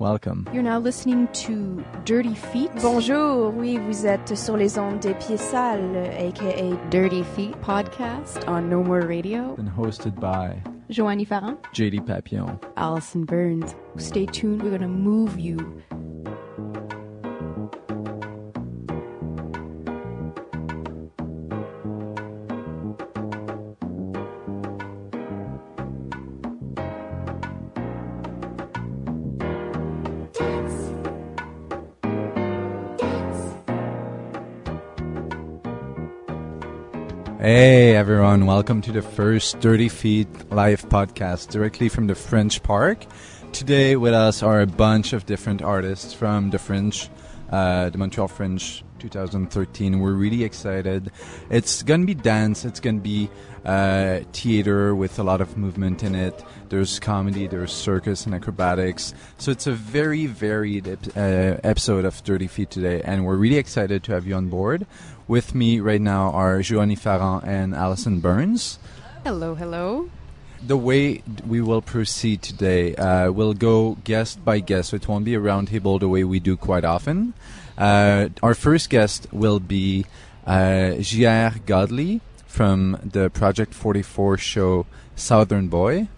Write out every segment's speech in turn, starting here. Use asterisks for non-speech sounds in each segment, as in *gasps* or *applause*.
Welcome. You're now listening to Dirty Feet. Bonjour, oui, vous êtes sur les ondes des pieds sales, aka Dirty Feet podcast on No More Radio. And hosted by Joanie Farran, JD Papillon, Allison Burns. Stay tuned, we're going to move you. Hey everyone, welcome to the first Dirty Feet live podcast directly from the Fringe Park. Today with us are a bunch of different artists from the Fringe, uh, the Montreal Fringe 2013. We're really excited. It's gonna be dance, it's gonna be uh, theater with a lot of movement in it. There's comedy, there's circus and acrobatics. So it's a very varied ep- uh, episode of Dirty Feet today, and we're really excited to have you on board. With me right now are Joanie Farran and Allison Burns. Hello, hello. The way we will proceed today, uh, we'll go guest by guest. So it won't be a roundtable the way we do quite often. Uh, our first guest will be uh, J.R. Godley from the Project 44 show Southern Boy.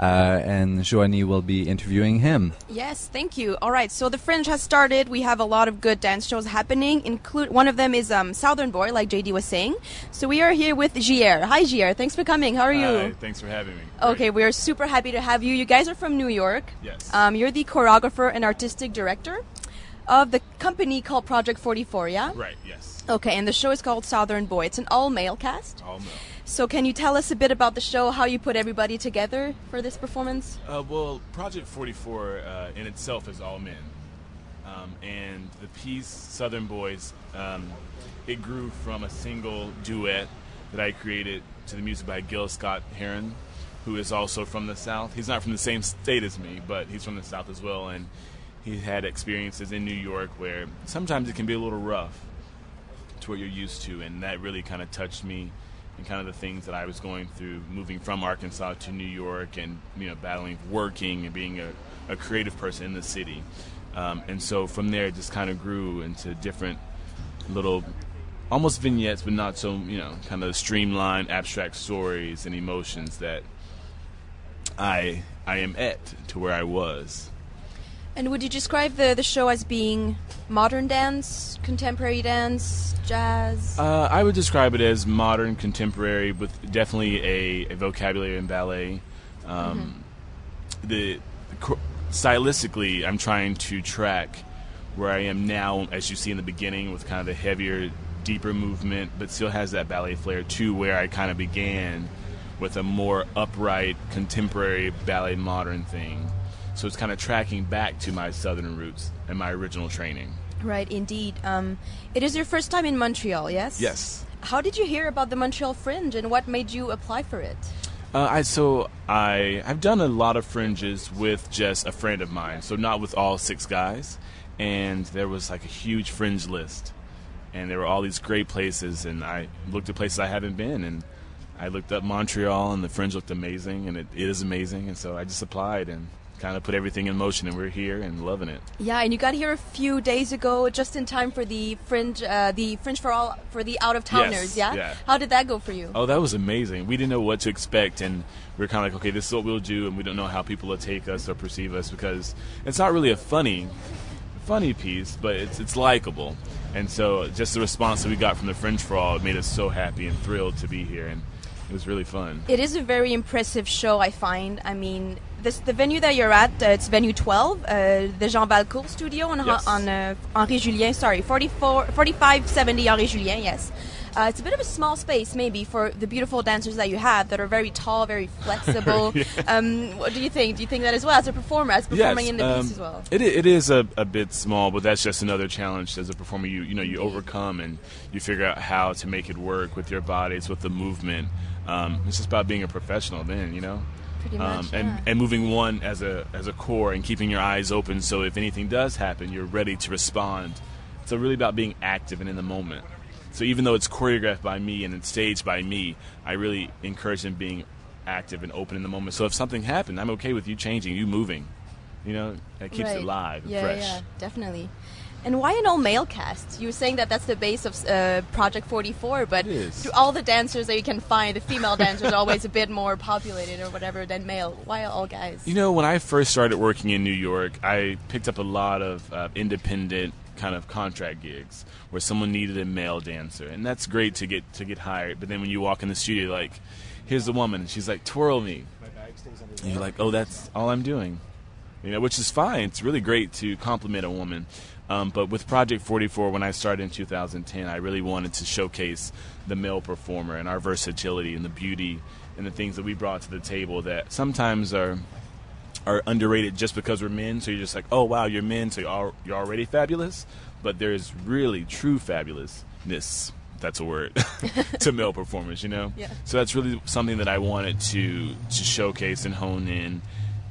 Uh, and Joanie will be interviewing him. Yes, thank you. All right, so the Fringe has started. We have a lot of good dance shows happening. Include one of them is um, Southern Boy, like JD was saying. So we are here with Gier. Hi, Gier. Thanks for coming. How are you? Hi, thanks for having me. Okay, we are super happy to have you. You guys are from New York. Yes. Um, you're the choreographer and artistic director of the company called Project 44, yeah? Right, yes. Okay, and the show is called Southern Boy. It's an all male cast. All male. So, can you tell us a bit about the show, how you put everybody together for this performance? Uh, well, Project 44 uh, in itself is all men. Um, and the piece, Southern Boys, um, it grew from a single duet that I created to the music by Gil Scott Heron, who is also from the South. He's not from the same state as me, but he's from the South as well. And he had experiences in New York where sometimes it can be a little rough to what you're used to. And that really kind of touched me and kind of the things that I was going through, moving from Arkansas to New York, and you know, battling, working, and being a, a creative person in the city. Um, and so from there, it just kind of grew into different little, almost vignettes, but not so you know, kind of streamlined, abstract stories and emotions that I I am at to where I was. And would you describe the, the show as being modern dance, contemporary dance, jazz? Uh, I would describe it as modern, contemporary, with definitely a, a vocabulary in ballet. Um, The co- stylistically, I'm trying to track where I am now, as you see in the beginning, with kind of the heavier, deeper movement, but still has that ballet flair to where I kind of began with a more upright, contemporary ballet modern thing. So it's kind of tracking back to my southern roots and my original training. right, indeed. Um, it is your first time in Montreal, yes? Yes. How did you hear about the Montreal Fringe and what made you apply for it? Uh, I so I I've done a lot of fringes with just a friend of mine, so not with all six guys. And there was like a huge fringe list, and there were all these great places, and I looked at places I haven't been, and I looked up Montreal, and the fringe looked amazing, and it, it is amazing, and so I just applied and kind of put everything in motion, and we're here and loving it. Yeah, and you got here a few days ago, just in time for the Fringe, uh, the Fringe for all for the out of towners. Yes, yeah? yeah. How did that go for you? Oh, that was amazing. We didn't know what to expect, and we are kind of like, okay, this is what we'll do, and we don't know how people will take us or perceive us because it's not really a funny, funny piece, but it's it's likable. And so, just the response that we got from the Fringe for All made us so happy and thrilled to be here, and it was really fun. It is a very impressive show, I find. I mean, this, the venue that you're at, uh, it's venue 12, uh, the Jean Valcourt studio on, Yes. on uh, Henri Julien, sorry, 44, 4570 Henri Julien, yes. Uh, it's a bit of a small space, maybe, for the beautiful dancers that you have that are very tall, very *laughs* flexible. um, what do you think? Do you think that as well as a performer, as performing in the um, piece as well? It, it is a, a bit small, but that's just another challenge as a performer. You you know you overcome and you figure out how to make it work with your bodies, with the movement. Um, it's just about being a professional, then you know. Pretty Um, and, yeah. and moving one as a as a core and keeping your eyes open so if anything does happen you're ready to respond so really about being active and in the moment so even though it's choreographed by me and it's staged by me i really encourage them being active and open in the moment so if something happened i'm okay with you changing you moving you know It keeps Right. it live and yeah, fresh. Yeah, definitely. And why an all male cast? You were saying that that's the base of uh, Project 44, but It is. through all the dancers that you can find, the female dancers are always a bit more populated or whatever than male. Why all guys? You know, when I first started working in New York, I picked up a lot of uh, independent kind of contract gigs where someone needed a male dancer, and that's great to get to get hired. But then when you walk in the studio, like, here's a woman, and she's like, twirl me, and you're like, oh, that's all I'm doing, you know, which is fine. It's really great to compliment a woman. Um, but with Project 44, when I started in 2010, I really wanted to showcase the male performer and our versatility and the beauty and the things that we brought to the table that sometimes are are underrated just because we're men. So you're just like, oh wow, you're men, so you're, you're already fabulous. But there's really true fabulousness. That's a word *laughs* to *laughs* male performers, you know. Yeah. So that's really something that I wanted to to showcase and hone in,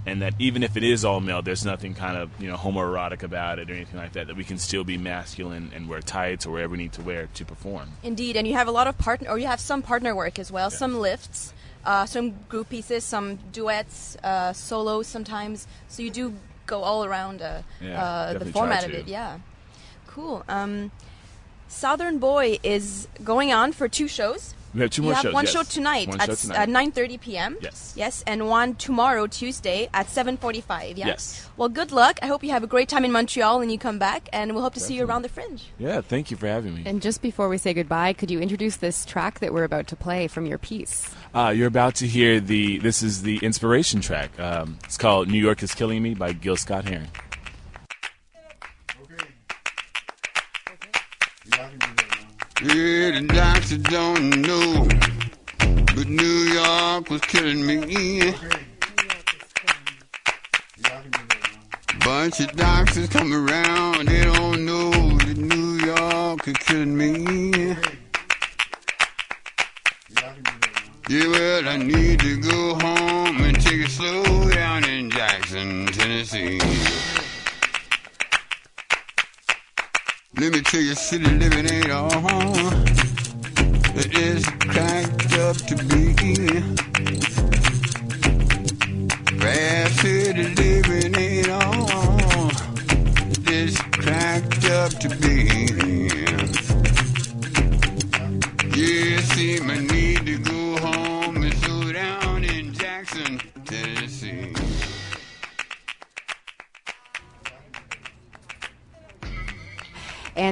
and that even if it is all male, there's nothing kind of you know homoerotic about it or anything like that. That we can still be masculine and wear tights or whatever we need to wear to perform. Indeed, and you have a lot of partner, or you have some partner work as well, some lifts, uh, some group pieces, some duets, uh, solos sometimes. So you do go all around uh, Yeah, uh, the format of it. Yeah, cool. Um, Southern Boy is going on for two shows. We have two you more have shows. one yes. show tonight One at show tonight. at 9:30 p.m. Yes. Yes, and one tomorrow Tuesday at 7:45. Yeah. Yes. Well, good luck. I hope you have a great time in Montreal and you come back, and we'll hope to see you around the Fringe. yeah, thank you for having me. And just before we say goodbye, could you introduce this track that we're about to play from your piece? Uh, you're about to hear the. This is the inspiration track. Um, it's called "New York Is Killing Me" by Gil Scott Heron. Yeah, the doctor don't know, but New York was killing me. Bunch of doctors come around, they don't know that New York is killing me. Yeah, well, I need to go home and take it slow down in Jackson, Tennessee. Let me tell you, city living ain't all it is cracked up to be. Fast city living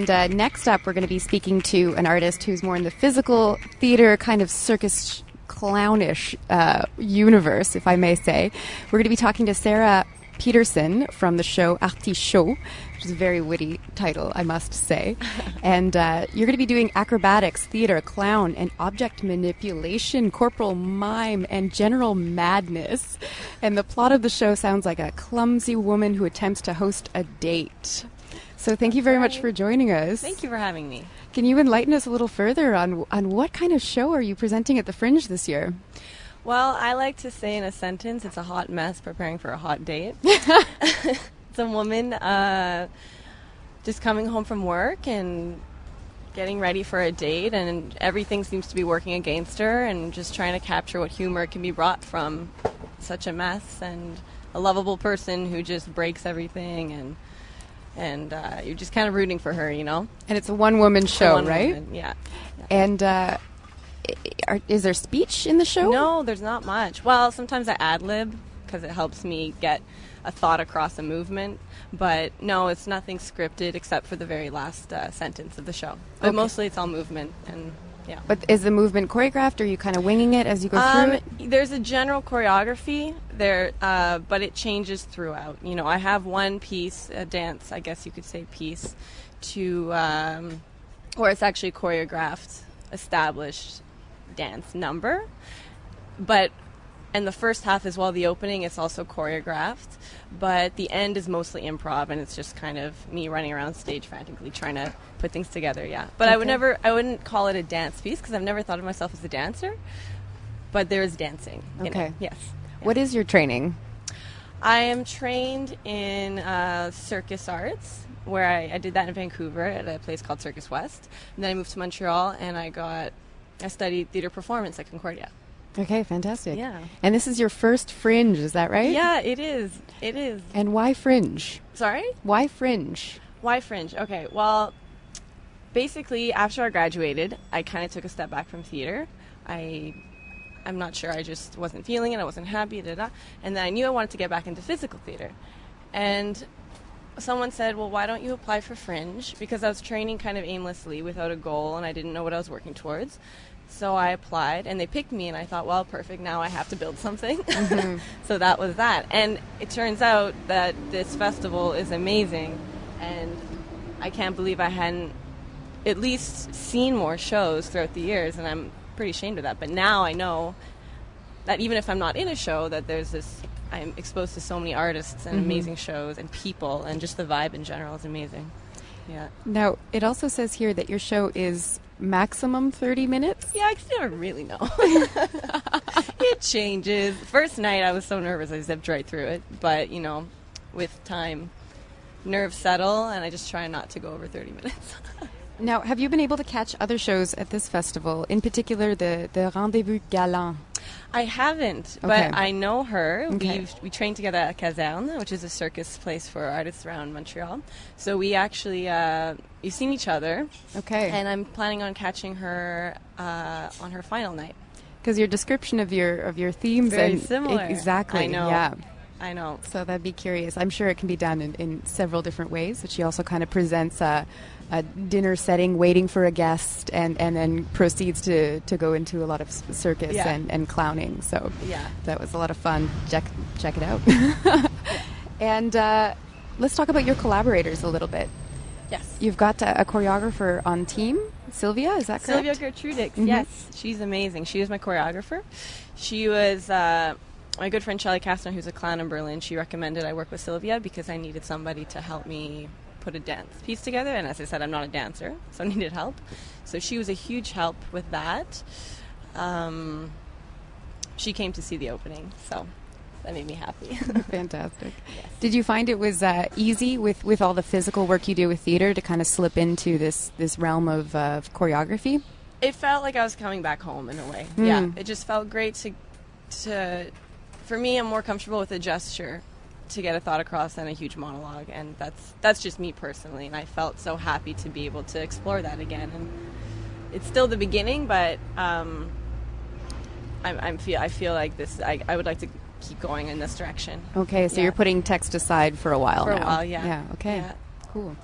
And uh, next up, we're going to be speaking to an artist who's more in the physical theater, kind of circus clownish uh, universe, if I may say. We're going to be talking to Sarah Peterson from the show Artichaut, which is a very witty title, I must say. *laughs* and uh, you're going to be doing acrobatics, theater, clown, and object manipulation, corporal mime, and general madness. And the plot of the show sounds like a clumsy woman who attempts to host a date. So thank you very much for joining us. Thank you for having me. Can you enlighten us a little further on on what kind of show are you presenting at the Fringe this year? Well, I like to say in a sentence, it's a hot mess preparing for a hot date. *laughs* *laughs* it's a woman uh, just coming home from work and getting ready for a date, and everything seems to be working against her, and just trying to capture what humor can be brought from such a mess and a lovable person who just breaks everything and. And uh, you're just kind of rooting for her, you know. And it's a one woman show, One right? woman, Yeah. And uh, are, is there speech in the show? No, there's not much. Well, sometimes I ad lib because it helps me get a thought across a movement. But no, it's nothing scripted except for the very last uh, sentence of the show. But Okay. mostly it's all movement and yeah. But is the movement choreographed? Or are you kind of winging it as you go Um, through it? There's a general choreography there, uh, but it changes throughout. You know, I have one piece, a dance, I guess you could say, piece, to um, or it's actually choreographed, established dance number, but and the first half as well, the opening, it's also choreographed, but the end is mostly improv, and it's just kind of me running around stage frantically trying to put things together. Yeah, but I would never, I wouldn't call it a dance piece because I've never thought of myself as a dancer, but there is dancing. in it. Okay. Yes. What is your training? I am trained in uh, circus arts, where I, I did that in Vancouver at a place called Circus West. And then I moved to Montreal, and I got I studied theater performance at Concordia. Okay, fantastic. Yeah. And this is your first Fringe, is that right? Yeah, it is. It is. And why Fringe? Sorry? Why Fringe? Why Fringe? Okay, well, basically, after I graduated, I kind of took a step back from theater. I, I'm not sure. I just wasn't feeling it. I wasn't happy. Da, da. And then I knew I wanted to get back into physical theater, and someone said, "Well, why don't you apply for Fringe?" Because I was training kind of aimlessly, without a goal, and I didn't know what I was working towards. So I applied, and they picked me, and I thought, "Well, perfect. Now I have to build something." Mm-hmm. *laughs* so that was that. And it turns out that this festival is amazing, and I can't believe I hadn't at least seen more shows throughout the years, and I'm pretty ashamed of that. But now I know that even if I'm not in a show, that there's this. I'm exposed to so many artists and mm-hmm. amazing shows and people, and just the vibe in general is amazing. Yeah. Now, it also says here that your show is maximum 30 minutes. Yeah, I never really know. *laughs* *laughs* it changes. First night, I was so nervous, I zipped right through it. But, you know, with time, nerves settle, and I just try not to go over 30 minutes. *laughs* Now, have you been able to catch other shows at this festival, in particular the, the Rendezvous Galant? I haven't, but Okay. I know her. Okay. We've, we trained together at Caserne, which is a circus place for artists around Montreal. So we actually, uh, we've seen each other, Okay. and I'm planning on catching her uh, on her final night. Because your description of your of your themes Very and similar. exactly, I know. yeah. I know. So that'd be curious. I'm sure it can be done in, in several different ways. But she also kind of presents a, a dinner setting, waiting for a guest, and, and then proceeds to, to go into a lot of circus Yeah. and, and clowning. So Yeah. that was a lot of fun. Check check it out. *laughs* and uh, let's talk about your collaborators a little bit. Yes. You've got a, a choreographer on team, Sylvia. Is that correct? Sylvia Gertrudix, Mhm. yes. She's amazing. She was my choreographer. She was uh, my good friend Shelly Kastner, who's a clown in Berlin. She recommended I work with Sylvia because I needed somebody to help me put a dance piece together. And as I said, I'm not a dancer, so I *laughs* needed help. So she was a huge help with that. Um, she came to see the opening, so that made me happy. *laughs* Fantastic. Yes. Did you find it was uh, easy with, with all the physical work you do with theater to kind of slip into this, this realm of, uh, of choreography? it felt like I was coming back home in a way. Mm. Yeah, it just felt great to, to, for me, I'm more comfortable with a gesture to get a thought across than a huge monologue, and that's that's just me personally. And I felt so happy to be able to explore that again. And it's still the beginning, but um, I'm, I'm feel I feel like this. I, I would like to keep going in this direction. Okay, so Yeah. you're putting text aside for a while For a while, yeah. Yeah, okay. Yeah. Cool.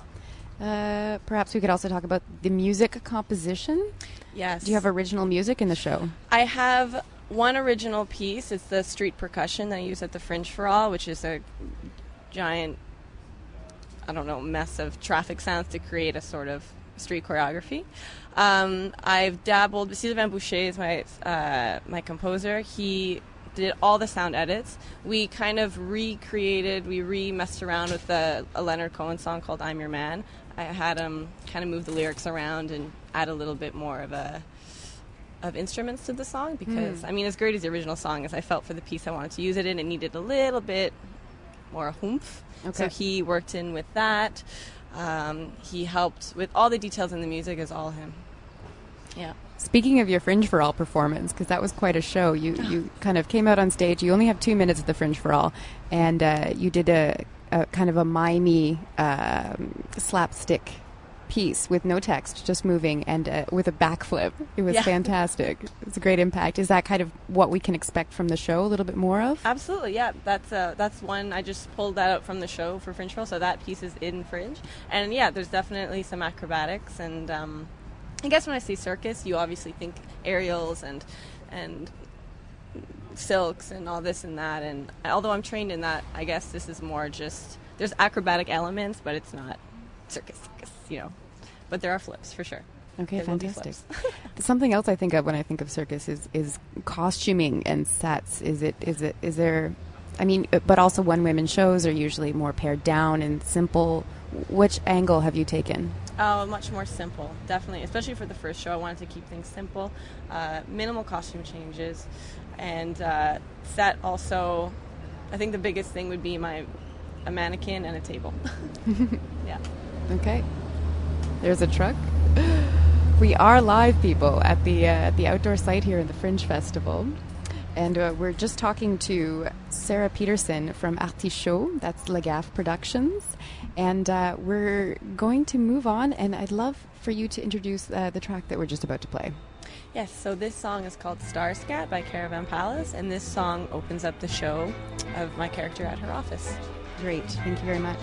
Uh, perhaps we could also talk about the music composition. Yes. Do you have original music in the show? I have one original piece. It's the street percussion that I use at the Fringe for All, which is a giant, I don't know, mess of traffic sounds to create a sort of street choreography. Um, I've dabbled. Sylvain Boucher is my uh, my composer. He did all the sound edits. We kind of recreated, we re messed around with the, a Leonard Cohen song called "I'm Your Man." I had him kind of move the lyrics around and add a little bit more of a of instruments to the song because I mean, as great as the original song is, I felt for the piece I wanted to use it in, it needed a little bit more oomph. So he worked in with that. Um, he helped with all the details in the music. Is all him. Yeah. Speaking of your Fringe for All performance, because that was quite a show. You you kind of came out on stage. You only have two minutes at the Fringe for All, and uh, you did a, a kind of a mimey um, slapstick piece with no text, just moving, and uh, with a backflip. It was Yeah. *laughs* fantastic. It's a great impact. Is that kind of what we can expect from the show? A little bit more of? Absolutely, yeah. That's uh, that's one I just pulled that out from the show for Fringe for All, so that piece is in Fringe. And yeah, there's definitely some acrobatics, and um, I guess when I say circus, you obviously think aerials and and silks and all this and that. And although I'm trained in that, I guess this is more just there's acrobatic elements, but it's not circus, circus, you know. But there are flips for sure. Okay, There fantastic. *laughs* Something else I think of when I think of circus is is costuming and sets. Is it is it is there? I mean, uh, but also when women shows are usually more pared down and simple. Which angle have you taken? Oh, much more simple, definitely. Especially for the first show, I wanted to keep things simple, uh, minimal costume changes, and uh, set also. I think the biggest thing would be my a mannequin and a table. *laughs* *laughs* yeah. Okay, there's a truck. *gasps* We are live, people, at the uh, at the outdoor site here in the Fringe Festival. And uh, we're just talking to Sarah Peterson from Artichaut, that's Lagaffe Productions. And uh, we're going to move on, and I'd love for you to introduce uh, the track that we're just about to play. Yes, so this song is called Star Scat by Caravan Palace, and this song opens up the show of my character at her office. Great, thank you very much.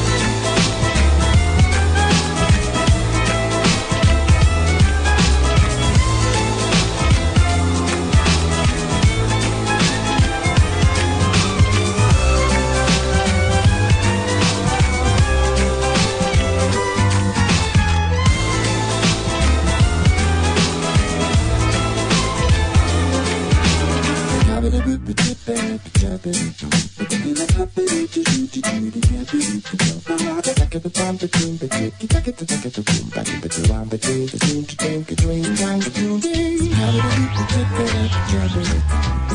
bam ba doom ba doo ki taka ta taka ta boom ba ba doo bam ba doo ba doom to doom ka doom bam ba doom ding how do you get that out of trouble the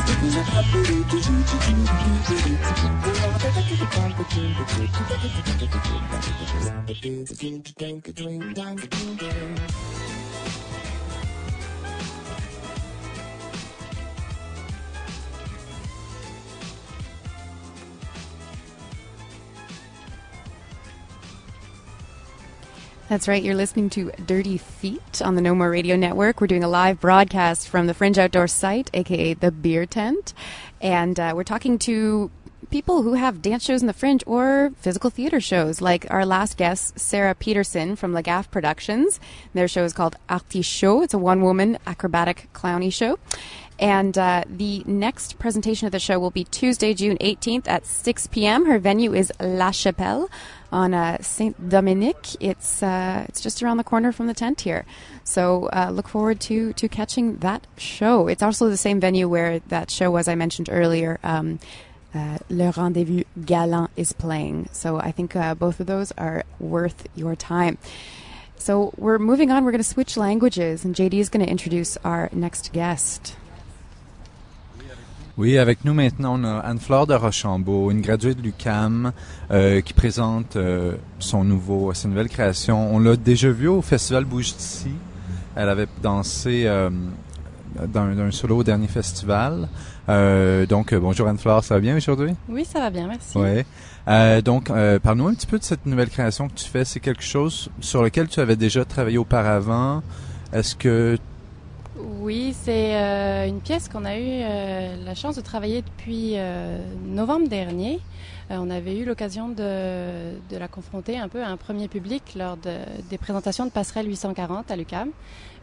thing that happened to you to you to you to you to you to you to you. That's right. You're listening to Dirty Feet on the No More Radio Network. We're doing a live broadcast from the Fringe Outdoor site, aka the Beer Tent, and uh, we're talking to people who have dance shows in the Fringe or physical theater shows, like our last guest, Sarah Peterson from Lagaffe Productions. Their show is called Artichaut. It's a one-woman acrobatic clowny show. And uh, the next presentation of the show will be Tuesday, June 18th at 6 p.m. Her venue is La Chapelle on uh, Saint Dominique. It's uh, it's just around the corner from the tent here. So uh, look forward to to catching that show. It's also the same venue where that show was I mentioned earlier. Um, uh, Le Rendezvous Galant is playing. So I think uh, both of those are worth your time. So we're moving on. We're going to switch languages, and JD is going to introduce our next guest. Oui, avec nous maintenant, on a Anne-Fleur de Rochambeau, une graduée de l'UCAM euh, qui présente euh, son nouveau, sa nouvelle création. On l'a déjà vue au Festival Bouge d'ici. Elle avait dansé euh, dans, dans un solo au dernier festival. Euh, donc, euh, bonjour Anne-Fleur, ça va bien aujourd'hui? Oui, ça va bien, merci. Oui. Euh, donc, euh, parle-nous un petit peu de cette nouvelle création que tu fais. C'est quelque chose sur lequel tu avais déjà travaillé auparavant. Est-ce que Oui, c'est euh, une pièce qu'on a eu euh, la chance de travailler depuis euh, novembre dernier. On avait eu l'occasion de, la confronter un peu à un premier public lors de- des présentations de Passerelle 840 à l'UCAM.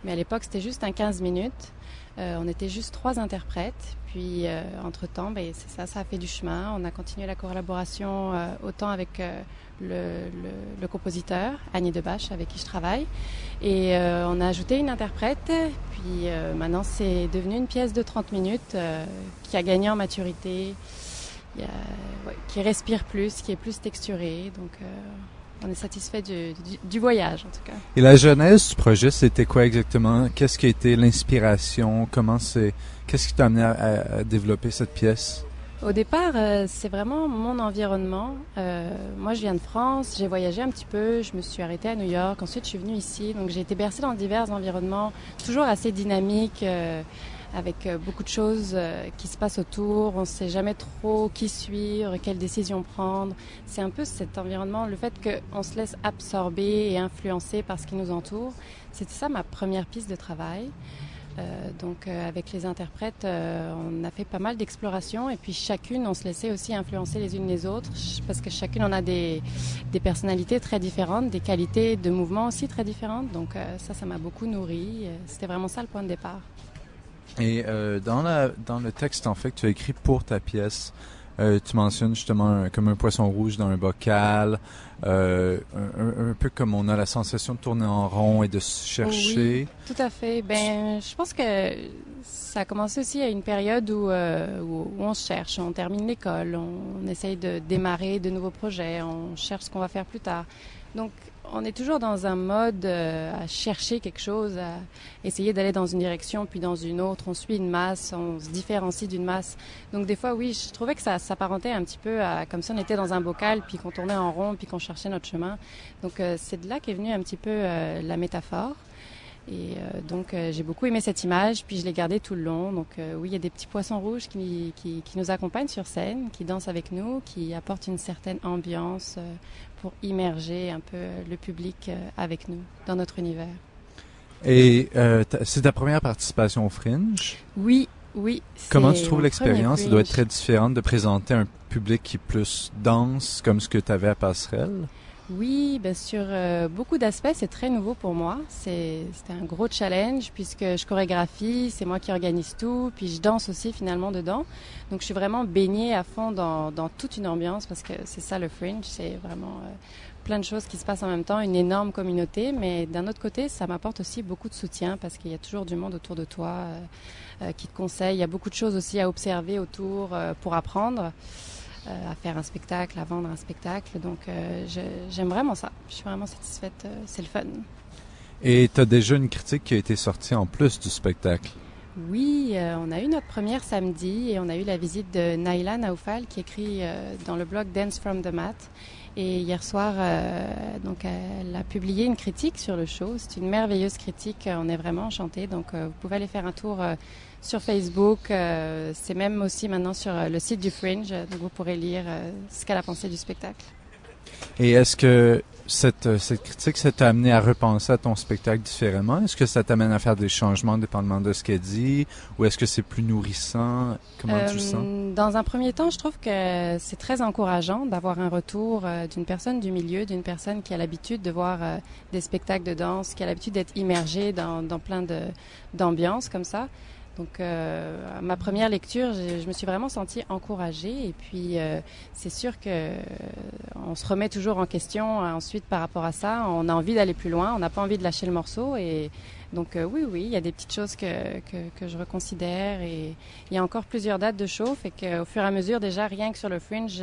Mais à l'époque, c'était juste un 15 minutes. On était juste trois interprètes. Puis, entre-temps, ben, ça, ça a fait du chemin. On a continué la collaboration autant avec le, compositeur, Annie Debache, avec qui je travaille. Et euh, on a ajouté une interprète. Puis euh, maintenant, c'est devenu une pièce de 30 minutes euh, qui a gagné en maturité, qui respire plus, qui est plus texturée. Donc, on est satisfait du, voyage, en tout cas. Et la genèse du projet, c'était quoi exactement? Qu'est-ce qui a été l'inspiration? Comment c'est, qu'est-ce qui t'a amené à développer cette pièce? Au départ, euh, c'est vraiment mon environnement. Euh, moi, je viens de France, j'ai voyagé un petit peu, je me suis arrêtée à New York, ensuite je suis venue ici, donc j'ai été bercée dans divers environnements, toujours assez dynamiques, euh, avec euh, beaucoup de choses euh, qui se passent autour. On ne sait jamais trop qui suivre, quelles décisions prendre. C'est un peu cet environnement, le fait qu'on se laisse absorber et influencer par ce qui nous entoure. C'était ça ma première piste de travail. Euh, donc euh, avec les interprètes, euh, on a fait pas mal d'explorations et puis chacune, on se laissait aussi influencer les unes les autres parce que chacune on a des, personnalités très différentes, des qualités de mouvement aussi très différentes. Donc ça, ça m'a beaucoup nourri. C'était vraiment ça le point de départ. Et dans, le texte en fait que tu as écrit pour ta pièce, tu mentionnes justement comme un poisson rouge dans un bocal. Euh, un, peu comme on a la sensation de tourner en rond et de chercher. Tout à fait. Ben, je pense que ça a commencé aussi à une période où, euh, on cherche, on termine l'école, on, essaye de démarrer de nouveaux projets, on cherche ce qu'on va faire plus tard. Donc, on est toujours dans un mode euh, à chercher quelque chose, à essayer d'aller dans une direction puis dans une autre. On suit une masse, on se différencie d'une masse. Donc des fois, oui, je trouvais que ça s'apparentait un petit peu à comme si on était dans un bocal puis qu'on tournait en rond puis qu'on cherchait notre chemin. Donc euh, c'est de là qu'est venue un petit peu euh, la métaphore. Et donc j'ai beaucoup aimé cette image, puis je l'ai gardée tout le long. Donc oui, il y a des petits poissons rouges qui, nous accompagnent sur scène, qui dansent avec nous, qui apportent une certaine ambiance pour immerger un peu le public euh, avec nous dans notre univers. Et euh, c'est ta première participation au Fringe? Oui, oui. Comment tu trouves l'expérience? Ça doit être très différent de présenter un public qui est plus dense, comme ce que tu avais à Passerelle? Oui, ben sur euh, beaucoup d'aspects, c'est très nouveau pour moi. C'est c'était un gros challenge puisque je chorégraphie, c'est moi qui organise tout, puis je danse aussi finalement dedans. Donc je suis vraiment baignée à fond dans, dans toute une ambiance parce que c'est ça le fringe, c'est vraiment euh, plein de choses qui se passent en même temps, une énorme communauté, mais d'un autre côté, ça m'apporte aussi beaucoup de soutien parce qu'il y a toujours du monde autour de toi euh, euh, qui te conseille. Il y a beaucoup de choses aussi à observer autour euh, pour apprendre à faire un spectacle, à vendre un spectacle. Donc euh, j'aime vraiment ça. Je suis vraiment satisfaite. euh, c'est le fun. Et tu as déjà une critique qui a été sortie en plus du spectacle? Oui, euh, on a eu notre première samedi et on a eu la visite de Naila Naoufal qui écrit euh, dans le blog Dance from the Mat. Et hier soir, euh, donc elle a publié une critique sur le show. C'est une merveilleuse critique. On est vraiment enchantés. Donc euh, vous pouvez aller faire un tour euh, sur Facebook. Euh, C'est même aussi maintenant sur euh, le site du Fringe. Donc vous pourrez lire euh, ce qu'elle a pensé du spectacle. Et est-ce que cette, euh, cette critique, ça t'a amené à repenser à ton spectacle différemment? Est-ce que ça t'amène à faire des changements dépendamment de ce qu'elle dit? Ou est-ce que c'est plus nourrissant? Comment tu Euh, sens? Dans un premier temps, je trouve que c'est très encourageant d'avoir un retour euh, d'une personne du milieu, d'une personne qui a l'habitude de voir euh, des spectacles de danse, qui a l'habitude d'être immergée dans, dans plein d'ambiances comme ça. Donc, euh, ma première lecture, je me suis vraiment sentie encouragée. Et puis, euh, c'est sûr que euh, on se remet toujours en question euh, ensuite par rapport à ça. On a envie d'aller plus loin, on n'a pas envie de lâcher le morceau. Et donc, euh, oui, oui, il y a des petites choses que, que, je reconsidère. Et il y a encore plusieurs dates de show. Fait qu'au fur et à mesure, déjà, rien que sur le Fringe,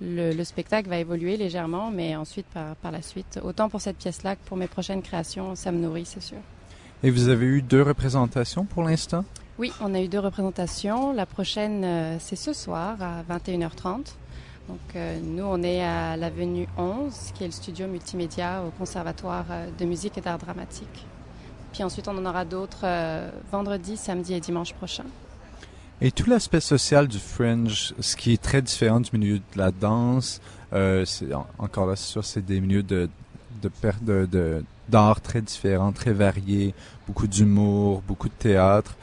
le, le spectacle va évoluer légèrement. Mais ensuite, par, par la suite, autant pour cette pièce-là que pour mes prochaines créations, ça me nourrit, c'est sûr. Et vous avez eu deux représentations pour l'instant? Oui, on a eu deux représentations. La prochaine, euh, c'est ce soir à 21h30. Donc, euh, nous, on est à l'avenue 11, qui est le studio multimédia au Conservatoire euh, de musique et d'art dramatique. Puis ensuite, on en aura d'autres vendredi, samedi et dimanche prochain. Et tout l'aspect social du fringe, ce qui est très différent du milieu de la danse, encore là, c'est sûr, c'est des milieux de- d'art très différents, très variés, beaucoup d'humour, beaucoup de théâtre.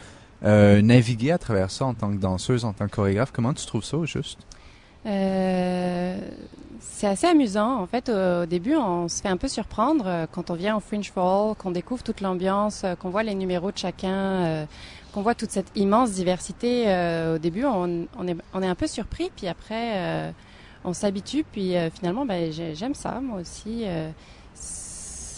Euh, naviguer à travers ça en tant que danseuse, en tant que chorégraphe, comment tu trouves ça au juste? Euh, c'est assez amusant. En fait, au, début, on se fait un peu surprendre euh, quand on vient au Fringe for All, qu'on découvre toute l'ambiance, qu'on voit les numéros de chacun, qu'on voit toute cette immense diversité. Au début, on, est, un peu surpris, puis après, on s'habitue, puis finalement, ben, j'ai- j'aime ça, moi aussi.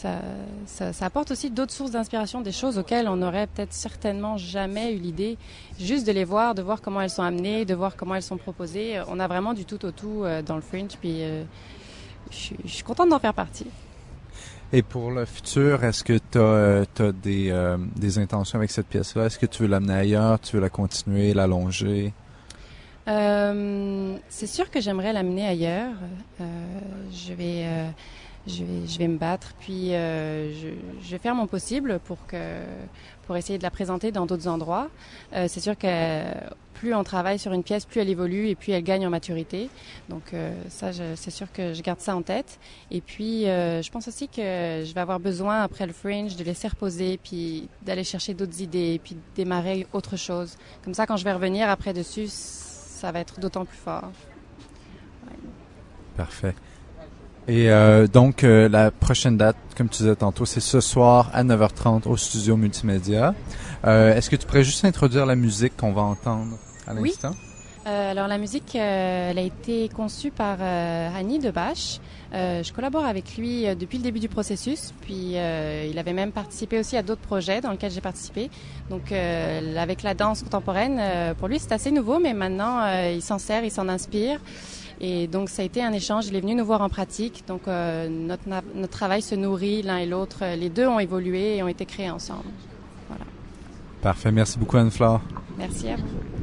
Ça, ça, ça apporte aussi d'autres sources d'inspiration, des choses auxquelles on n'aurait peut-être certainement jamais eu l'idée. Juste de les voir, de voir comment elles sont amenées, de voir comment elles sont proposées. On a vraiment du tout au tout euh, dans le Fringe, puis euh, je suis- je suis contente d'en faire partie. Et pour le futur, est-ce que tu as, des, euh, des intentions avec cette pièce-là? Est-ce que tu veux l'amener ailleurs? Tu veux la continuer, l'allonger? Euh, c'est sûr que j'aimerais l'amener ailleurs. Euh, je vais, je vais, je vais me battre, puis euh, je, je vais faire mon possible pour que, pour essayer de la présenter dans d'autres endroits. Euh, c'est sûr que plus on travaille sur une pièce, plus elle évolue et plus elle gagne en maturité. Donc euh, ça, c'est sûr que je garde ça en tête. Et puis, euh, je pense aussi que je vais avoir besoin après le Fringe de laisser reposer, puis d'aller chercher d'autres idées, puis de démarrer autre chose. Comme ça, quand je vais revenir après dessus, ça va être d'autant plus fort. Parfait. Et euh, donc, euh, la prochaine date, comme tu disais tantôt, c'est ce soir à 9h30 au studio multimédia. Euh, Est-ce que tu pourrais juste introduire la musique qu'on va entendre à Oui. l'instant? Euh, alors la musique, euh, elle a été conçue par euh, Annie Debache. Euh, je collabore avec lui euh, depuis le début du processus, puis euh, il avait même participé aussi à d'autres projets dans lesquels j'ai participé. Donc euh, avec la danse contemporaine, euh, pour lui c'est assez nouveau, mais maintenant euh, il s'en sert, il s'en inspire. Et donc ça a été un échange, il est venu nous voir en pratique. Donc euh, notre, travail se nourrit l'un et l'autre. Les deux ont évolué et ont été créés ensemble. Parfait. Merci beaucoup, Anne-Flore. Merci à vous.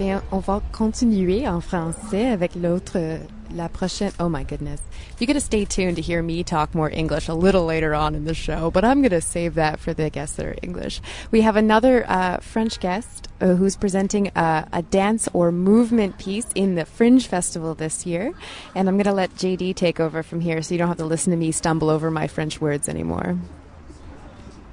Bien, on va continuer en français avec l'autre, euh, la prochaine. Oh my goodness. You're going to stay tuned to hear me talk more English a little later on in the show, but I'm going to save that for the guests that are English. We have another uh, French guest uh, who's presenting a, a dance or movement piece in the Fringe Festival this year. And I'm going to let JD take over from here so you don't have to listen to me stumble over my French words anymore.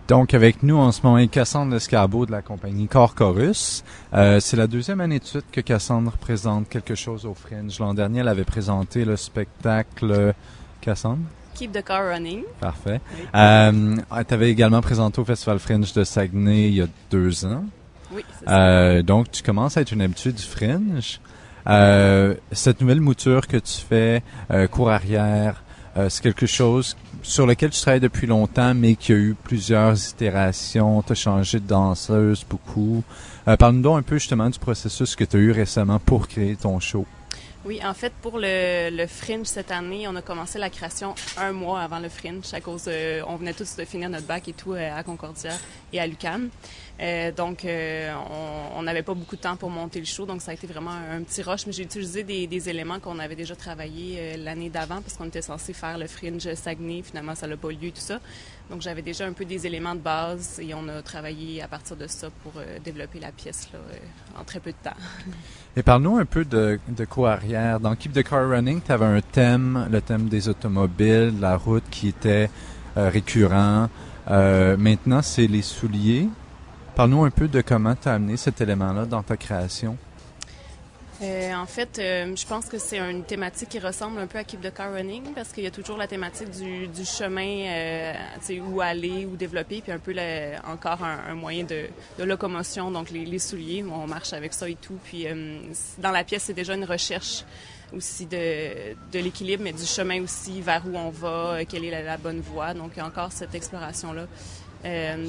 Donc, avec nous en ce moment est Cassandre Escarbeau de la compagnie Corps Chorus. Euh, c'est la deuxième année de suite que Cassandre présente quelque chose au Fringe. L'an dernier, elle avait présenté le spectacle Cassandre? Keep the car running. Parfait. Oui. Euh, tu avais également présenté au Festival Fringe de Saguenay il y a deux ans. Oui, c'est ça. Euh, donc, tu commences à être une habitude du Fringe. Euh, cette nouvelle mouture que tu fais, euh, cours arrière, euh, c'est quelque chose sur lequel tu travailles depuis longtemps, mais qui a eu plusieurs itérations. Tu as changé de danseuse beaucoup. Euh, Parle-nous donc un peu justement du processus que tu as eu récemment pour créer ton show. Oui, en fait, pour le, le Fringe cette année, on a commencé la création un mois avant le Fringe à cause de, on venait tous de finir notre bac et tout euh, à Concordia et à l'UQAM. Euh, donc, euh, on n'avait pas beaucoup de temps pour monter le show, donc ça a été vraiment un, petit rush. Mais j'ai utilisé des, éléments qu'on avait déjà travaillé euh, l'année d'avant parce qu'on était censé faire le Fringe Saguenay. Finalement, ça n'a pas lieu tout ça. Donc, j'avais déjà un peu des éléments de base et on a travaillé à partir de ça pour développer la pièce là, en très peu de temps. *laughs* Et parle-nous un peu de, de cours arrière. Dans Keep the Car Running, tu avais un thème, le thème des automobiles, la route qui était récurrent. Maintenant, c'est les souliers. Parle-nous un peu de comment tu as amené cet élément-là dans ta création. Euh, en fait, euh, je pense que c'est une thématique qui ressemble un peu à Keep the Car Running parce qu'il y a toujours la thématique du, chemin, euh, où aller, où développer, puis un peu encore un, moyen de, locomotion, donc les, souliers, on marche avec ça et tout. Puis euh, dans la pièce, c'est déjà une recherche aussi de, l'équilibre, mais du chemin aussi, vers où on va, quelle est la, bonne voie. Donc encore cette exploration-là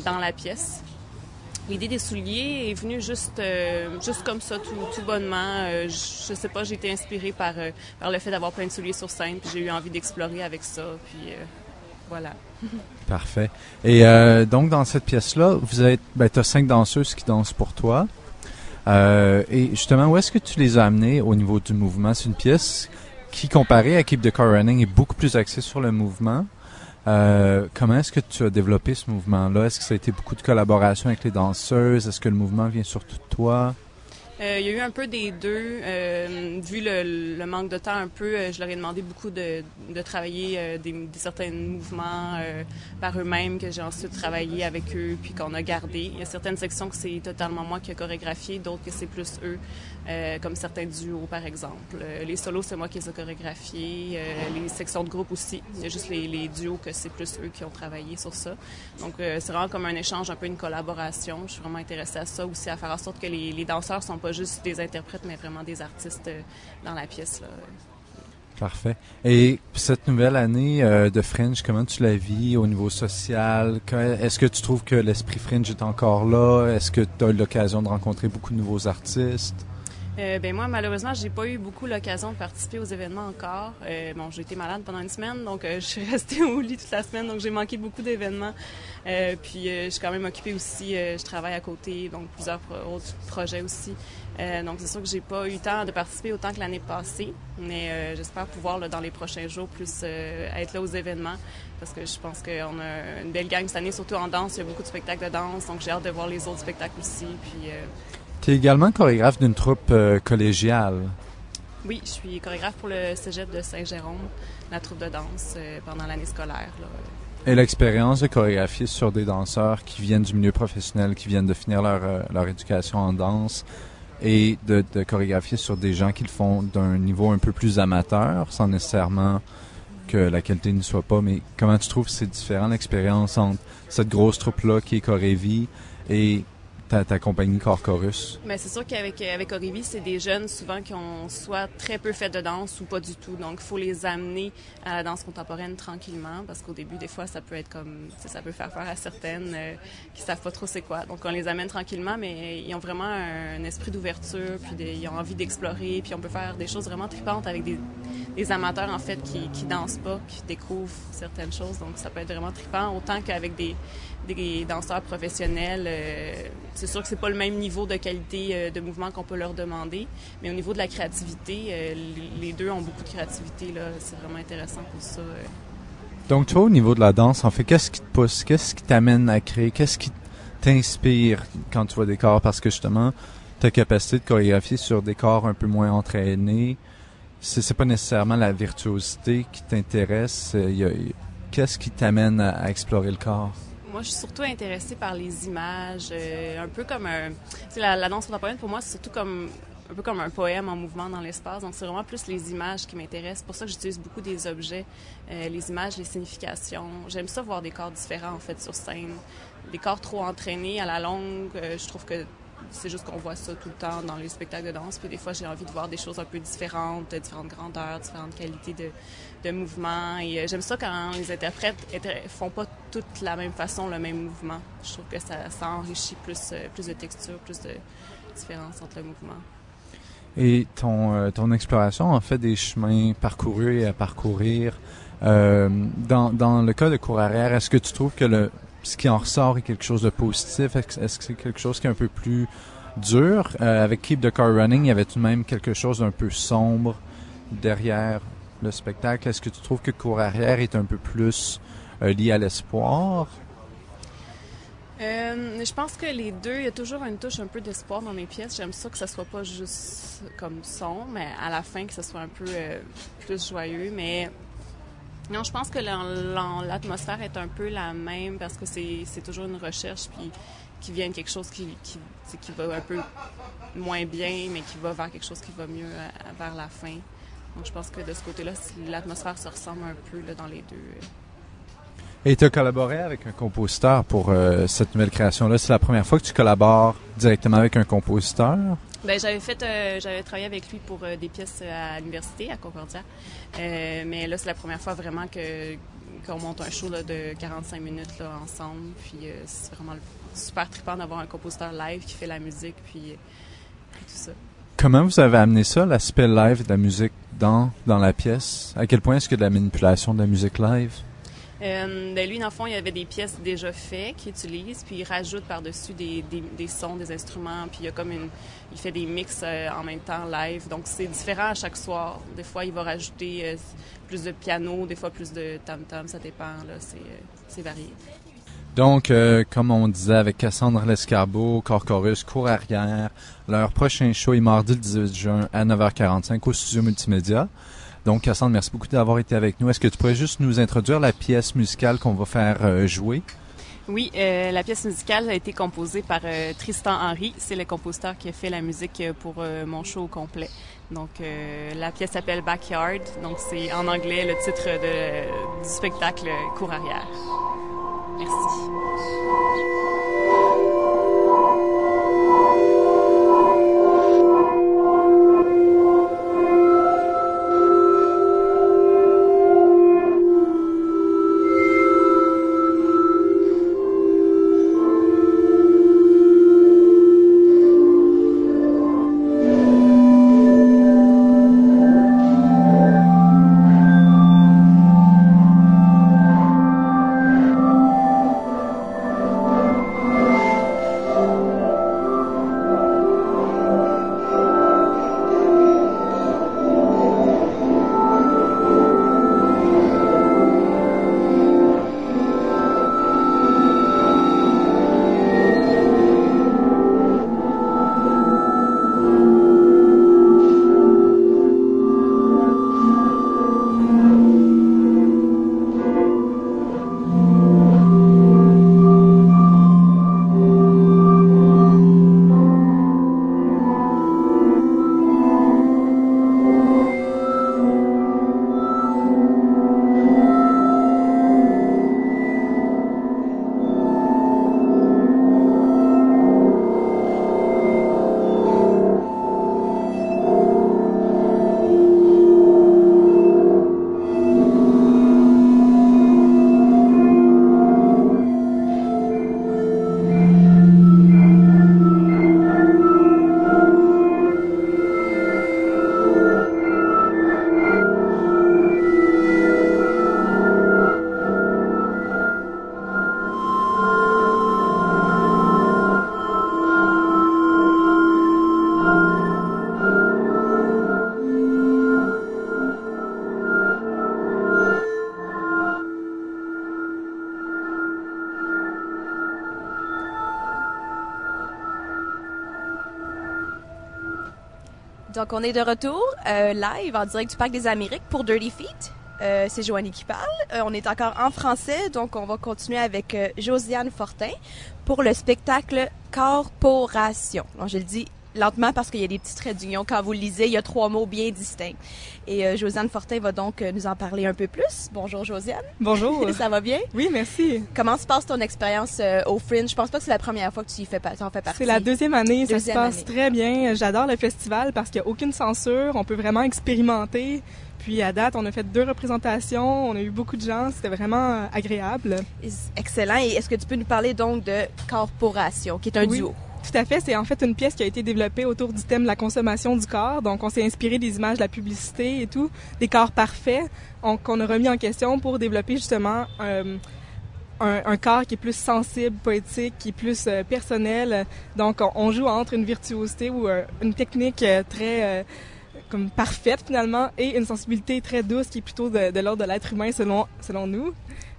dans la pièce. L'idée des souliers est venue juste, euh, juste comme ça, tout, bonnement. Euh, je, sais pas, j'ai été inspirée par, euh, par le fait d'avoir plein de souliers sur scène, puis j'ai eu envie d'explorer avec ça, puis voilà. *laughs* Parfait. Et donc, dans cette pièce-là, vous êtes, ben, as cinq danseuses qui dansent pour toi. Et justement, où est-ce que tu les as amenées au niveau du mouvement? C'est une pièce qui, comparée à Keep the Car Running, est beaucoup plus axée sur le mouvement. Euh, comment est-ce que tu as développé ce mouvement-là? Est-ce que ça a été beaucoup de collaboration avec les danseuses? Est-ce que le mouvement vient surtout de toi? Euh, il y a eu un peu des deux. Euh, vu le, manque de temps un peu, je leur ai demandé beaucoup de, travailler des, certains mouvements par eux-mêmes que j'ai ensuite travaillé avec eux puis qu'on a gardé. Il y a certaines sections que c'est totalement moi qui ai chorégraphié, d'autres que c'est plus eux, comme certains duos par exemple. les solos, c'est moi qui les ai chorégraphiés. les sections de groupe aussi. Il y a juste les, duos que c'est plus eux qui ont travaillé sur ça. Donc c'est vraiment comme un échange, un peu une collaboration. Je suis vraiment intéressée à ça aussi, à faire en sorte que les, danseurs sont pas juste des interprètes, mais vraiment des artistes euh, dans la pièce. Parfait. Et cette nouvelle année euh, de Fringe, comment tu la vis au niveau social? Est-ce que tu trouves que l'esprit Fringe est encore là? Est-ce que tu as eu l'occasion de rencontrer beaucoup de nouveaux artistes? Euh, ben moi, malheureusement, j'ai pas eu beaucoup l'occasion de participer aux événements encore. Euh, bon, j'ai été malade pendant une semaine, donc euh, *laughs* je suis restée au lit toute la semaine, donc j'ai manqué beaucoup d'événements. Puis je suis quand même occupée aussi, je travaille à côté, donc plusieurs autres projets aussi. donc c'est sûr que j'ai pas eu le temps de participer autant que l'année passée, mais j'espère pouvoir dans les prochains jours plus être là aux événements parce que je pense qu'on a une belle gang cette année, surtout en danse. Il y a beaucoup de spectacles de danse, donc j'ai hâte de voir les autres spectacles aussi. Puis tu es également chorégraphe d'une troupe euh, collégiale. Oui, je suis chorégraphe pour le cégep de Saint-Jérôme, la troupe de danse euh, pendant l'année scolaire. Et l'expérience de chorégraphier sur des danseurs qui viennent du milieu professionnel, qui viennent de finir leur, euh, leur éducation en danse, et de, de, chorégraphier sur des gens qui le font d'un niveau un peu plus amateur, sans nécessairement que la qualité ne soit pas. Mais comment tu trouves c'est différent l'expérience entre cette grosse troupe-là qui est Chorévie et ta, ta compagnie Corcorus? Mais c'est sûr qu'avec avec Orivi, c'est des jeunes souvent qui ont soit très peu fait de danse ou pas du tout. Donc, il faut les amener à la danse contemporaine tranquillement parce qu'au début, des fois, ça peut être comme, ça peut faire peur à certaines euh, qui savent pas trop c'est quoi. Donc, on les amène tranquillement, mais ils ont vraiment un, esprit d'ouverture, puis ils ont envie d'explorer, puis on peut faire des choses vraiment tripantes avec des, des amateurs, en fait, qui, qui dansent pas, qui découvrent certaines choses. Donc, ça peut être vraiment tripant, autant qu'avec des, des danseurs professionnels. Euh, c'est sûr que c'est pas le même niveau de qualité euh, de mouvement qu'on peut leur demander, mais au niveau de la créativité, euh, les deux ont beaucoup de créativité. Là, c'est vraiment intéressant pour ça. Donc toi, au niveau de la danse, en fait, qu'est-ce qui te pousse, qu'est-ce qui t'amène à créer, qu'est-ce qui t'inspire quand tu vois des corps, parce que justement, ta capacité de chorégraphier sur des corps un peu moins entraînés, c'est, c'est pas nécessairement la virtuosité qui t'intéresse. Qu'est-ce qui t'amène à explorer le corps? Moi, je suis surtout intéressée par les images, euh, un peu comme un... La, la danse contemporaine, pour moi, c'est surtout comme un peu comme un poème en mouvement dans l'espace. Donc, c'est vraiment plus les images qui m'intéressent. pour ça que j'utilise beaucoup des objets, euh, les images, les significations. J'aime ça voir des corps différents, en fait, sur scène. Des corps trop entraînés à la longue, euh, je trouve que c'est juste qu'on voit ça tout le temps dans les spectacles de danse. Puis des fois, j'ai envie de voir des choses un peu différentes, différentes grandeurs, différentes qualités de, de mouvement. Et euh, j'aime ça quand les interprètes font pas toutes la même façon le même mouvement. Je trouve que ça, enrichit plus, euh, plus de texture, plus de différence entre le mouvement. Et ton, euh, ton exploration en fait des chemins parcourus et à parcourir. dans, dans le cas de cours arrière, est-ce que tu trouves que ce qui en ressort est quelque chose de positif? Est-ce que c'est quelque chose qui est un peu plus dur? Avec Keep the Car Running, il y avait tout de même quelque chose d'un peu sombre derrière le spectacle. Est-ce que tu trouves que Cours arrière est un peu plus euh, lié à l'espoir? Euh, je pense que les deux, il y a toujours une touche un peu d'espoir dans mes pièces. J'aime ça que ça soit pas juste comme son, mais à la fin que ce soit un peu plus joyeux. Mais non, je pense que l'atmosphère est un peu la même parce que c'est toujours une recherche puis qui vient de quelque chose qui, qui, va un peu moins bien, mais qui va vers quelque chose qui va mieux vers la fin. Donc je pense que de ce côté-là, l'atmosphère se ressemble un peu là, dans les deux. Et tu as collaboré avec un compositeur pour euh, cette nouvelle création-là. C'est la première fois que tu collabores directement avec un compositeur? Ben, j'avais fait, euh, j'avais travaillé avec lui pour euh, des pièces à l'université, à Concordia. Euh, mais là, c'est la première fois vraiment que qu'on monte un show là, de 45 minutes là, ensemble. Puis c'est vraiment super trippant d'avoir un compositeur live qui fait la musique, puis, tout ça. Comment vous avez amené ça, l'aspect live de la musique? Dans, la pièce? À quel point est-ce que de la manipulation de la musique live? Euh, ben lui, dans le fond, il y avait des pièces déjà faites qu'il utilise, puis il rajoute par-dessus des, sons, des instruments, puis il y a comme il fait des mix euh, en même temps live. Donc c'est différent à chaque soir. Des fois, il va rajouter euh, plus de piano, des fois plus de tam-tam, ça dépend. Là, c'est varié. Donc, euh, comme on disait avec Cassandre Lescarbot, Corcorus, Cours Arrière, leur prochain show est mardi le 18 juin à 9h45 au studio multimédia. Donc, Cassandre, merci beaucoup d'avoir été avec nous. Est-ce que tu pourrais juste nous introduire la pièce musicale qu'on va faire euh, jouer? Oui, euh, la pièce musicale a été composée par Tristan Henry. C'est le compositeur qui a fait la musique pour mon show au complet. Donc, euh, la pièce s'appelle Backyard. Donc, c'est en anglais le titre de, du spectacle Cours arrière. Merci. Donc, on est de retour euh, live en direct du Parc des Amériques pour Dirty Feet. Euh, c'est Joanie qui parle. Euh, on est encore en français, donc on va continuer avec Josiane Fortin pour le spectacle Corporation. Donc, je le dis lentement parce qu'il y a des petits traits d'union. Quand vous le lisez, il y a trois mots bien distincts. Et euh, Josiane Fortin va donc euh, nous en parler un peu plus. Bonjour Josiane. Bonjour. *laughs* Ça va bien? Oui, merci. Comment se passe ton expérience euh, au Fringe? Je pense pas que c'est la première fois que tu y fais, t'en fais partie. C'est la deuxième année, ça se passe année. très bien. J'adore le festival parce qu'il n'y a aucune censure, on peut vraiment expérimenter. Puis à date, on a fait deux représentations, on a eu beaucoup de gens, c'était vraiment agréable. Excellent. Et est-ce que tu peux nous parler donc de Corporation, qui est un Oui. duo? Tout à fait, c'est en fait une pièce qui a été développée autour du thème de la consommation du corps. Donc on s'est inspiré des images de la publicité et tout, des corps parfaits, on- qu'on a remis en question pour développer justement euh, un, corps qui est plus sensible, poétique, qui est plus euh, personnel. Donc on, joue entre une virtuosité ou euh, une technique très comme parfaite finalement et une sensibilité très douce qui est plutôt de l'ordre de l'être humain selon selon nous.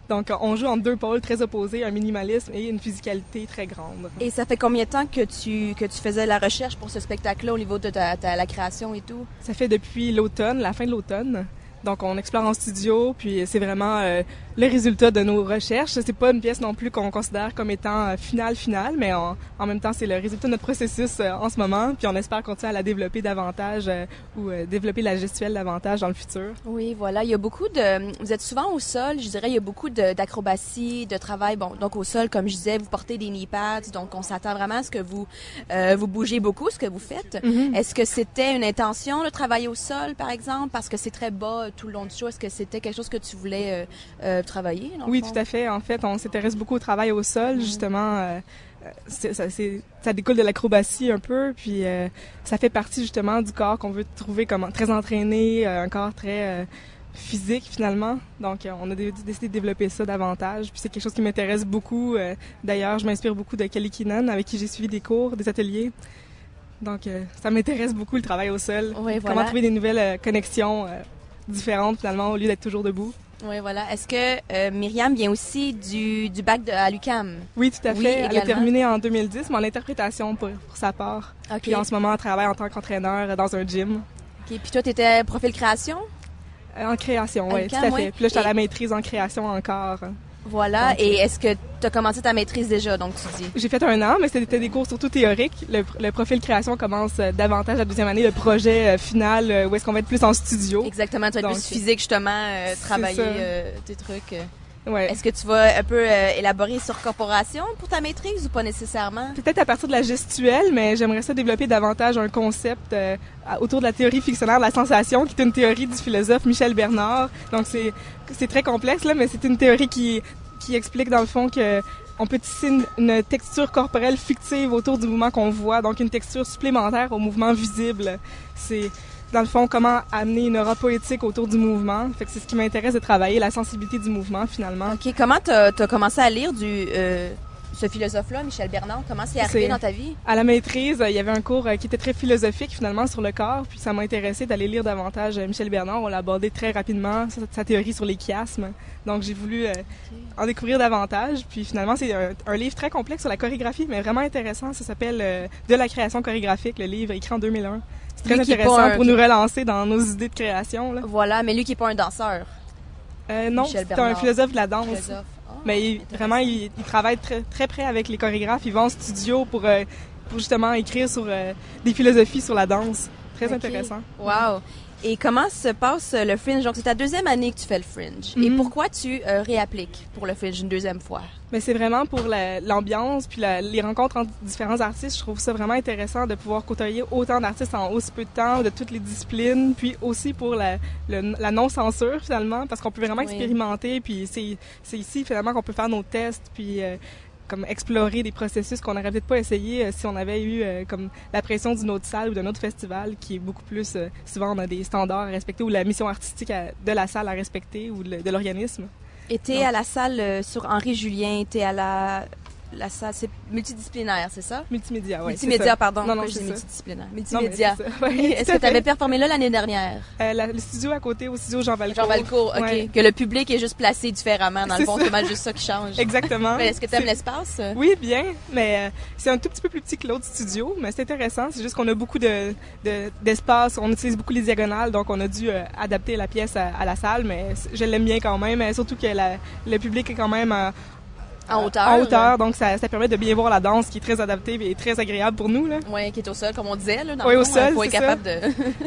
Donc on joue entre deux pôles très opposés, un minimalisme et une physicalité très grande. Et ça fait combien de temps que tu, que tu faisais la recherche pour ce spectacle-là au niveau de ta, ta- la création et tout? Ça fait depuis l'automne, la fin de l'automne. Donc on explore en studio, puis c'est vraiment euh, le résultat de nos recherches. C'est pas une pièce non plus qu'on considère comme étant euh, finale finale, mais en, en même temps c'est le résultat de notre processus euh, en ce moment, puis on espère continuer à la développer davantage euh, ou développer la gestuelle davantage dans le futur. Oui, voilà. Il y a beaucoup de. Vous êtes souvent au sol. Je dirais, il y a beaucoup d'acrobatie, de, travail. Bon, donc au sol, comme je disais, vous portez des knee pads. Donc, on s'attend vraiment à ce que vous euh, vous bougez beaucoup, ce que vous faites. Mhm. Est-ce que c'était une intention de travailler au sol, par exemple, parce que c'est très bas tout le long du show. Est-ce que c'était quelque chose que tu voulais euh, euh, travailler Oui, fond? tout à fait. En fait, on s'intéresse beaucoup au travail au sol, justement. euh, ça, ça découle de l'acrobatie un peu, puis euh, ça fait partie justement du corps qu'on veut trouver comme très entraîné, euh, un corps très physique finalement. Donc, on a dé- décidé de développer ça davantage. Puis c'est quelque chose qui m'intéresse beaucoup. D'ailleurs, je m'inspire beaucoup de Kelly Keenan, avec qui j'ai suivi des cours, des ateliers. Donc, euh, ça m'intéresse beaucoup le travail au sol. Oui, Comment voilà. trouver des nouvelles euh, connexions euh, différentes finalement au lieu d'être toujours debout. Oui, voilà. Est-ce que euh, Myriam vient aussi du, du bac de, à l'UCAM? Oui, tout à fait. Oui, elle a terminé en 2010, mais en interprétation pour, pour sa part. Puis en ce moment, elle travaille en tant qu'entraîneur dans un gym. OK. Puis toi, tu étais profil création? Euh, En création, oui, tout à fait. Puis là, je suis à la maîtrise en création encore. Voilà. Et est-ce que tu as commencé ta maîtrise déjà, donc tu dis? J'ai fait un an, mais c'était des cours surtout théoriques. Le, le profil création commence euh, davantage la deuxième année, le projet euh, final, euh, où est-ce qu'on va être plus en studio. Exactement. Tu vas être Donc, plus physique, justement, euh, travailler euh, tes trucs. Ouais. Est-ce que tu vas un peu euh, élaborer sur corporation pour ta maîtrise ou pas nécessairement? Peut-être à partir de la gestuelle, mais j'aimerais ça développer davantage un concept euh, autour de la théorie fictionnaire de la sensation, qui est une théorie du philosophe Michel Bernard. Donc c'est c'est très complexe là, mais c'est une théorie qui qui explique dans le fond que on peut tisser une, une texture corporelle fictive autour du mouvement qu'on voit, donc une texture supplémentaire au mouvement visible. C'est dans le fond comment amener une aura poétique autour du mouvement. Fait que c'est ce qui m'intéresse de travailler, la sensibilité du mouvement finalement. OK. Comment tu as, commencé à lire du euh, ce philosophe-là, Michel Bernard? Comment c'est arrivé dans ta vie? À la maîtrise, il y avait un cours euh, qui était très philosophique finalement sur le corps, puis ça m'a intéressé d'aller lire davantage euh, Michel Bernard. On l'a abordé très rapidement, sa, sa théorie sur les chiasmes. Donc j'ai voulu euh, en découvrir davantage. Puis finalement, c'est un, un livre très complexe sur la chorégraphie, mais vraiment intéressant. Ça s'appelle euh, De la création chorégraphique, le livre écrit en 2001. C'est très intéressant un- pour nous relancer dans nos idées de création. Là. Voilà, mais lui qui est pas un danseur. Euh, non, c'est un philosophe de la danse. Philosophe. Ah, Mais il- vraiment, il, il travaille très, très près avec les chorégraphes. Il va en studio pour, euh, pour justement écrire sur euh, des philosophies sur la danse. Très intéressant. Wow. Et comment se passe euh, le fringe? Donc, c'est ta deuxième année que tu fais le fringe. Et Mhm. pourquoi tu euh, réappliques pour le fringe une deuxième fois? Mais c'est vraiment pour la- l'ambiance puis la- les rencontres entre différents artistes. Je trouve ça vraiment intéressant de pouvoir côtoyer autant d'artistes en aussi peu de temps, de toutes les disciplines, puis aussi pour la, non-censure finalement, parce qu'on peut vraiment Oui. expérimenter. Puis c'est c'est ici finalement qu'on peut faire nos tests, puis euh, comme explorer des processus qu'on n'aurait peut-être pas essayé euh, si on avait eu euh, comme la pression d'une autre salle ou d'un autre festival qui est beaucoup plus euh, souvent on a des standards à respecter ou la mission artistique de la salle à respecter ou de, l'organisme. Non. à la salle sur Henri Julien, t'es à la, la salle, c'est multidisciplinaire, c'est ça? Multimédia, oui. Multimédia, pardon. Non, non, je dis multidisciplinaire. Multimédia. *laughs* Ouais, Est-ce que tu avais performé là l'année dernière? Euh, la- le studio à côté, au studio Jean Valcourt. Jean Valcourt, OK. Ouais. Que le public est juste placé différemment. Dans le fond, c'est mal juste ça qui change. Exactement. Est-ce que tu aimes l'espace? Oui, bien, mais euh, c'est un tout petit peu plus petit que l'autre studio, mais c'est intéressant. C'est juste qu'on a beaucoup de de- d'espace, on utilise beaucoup les diagonales, donc on a dû euh, adapter la pièce à, à la salle, mais je l'aime bien quand même, euh, surtout que la- le public est quand même euh, En hauteur? en hauteur, donc ça, ça permet de bien voir la danse qui est très adaptée et très agréable pour nous. Oui, qui est au sol, comme on disait. Là, dans Oui, au fond, sol, c'est être capable de.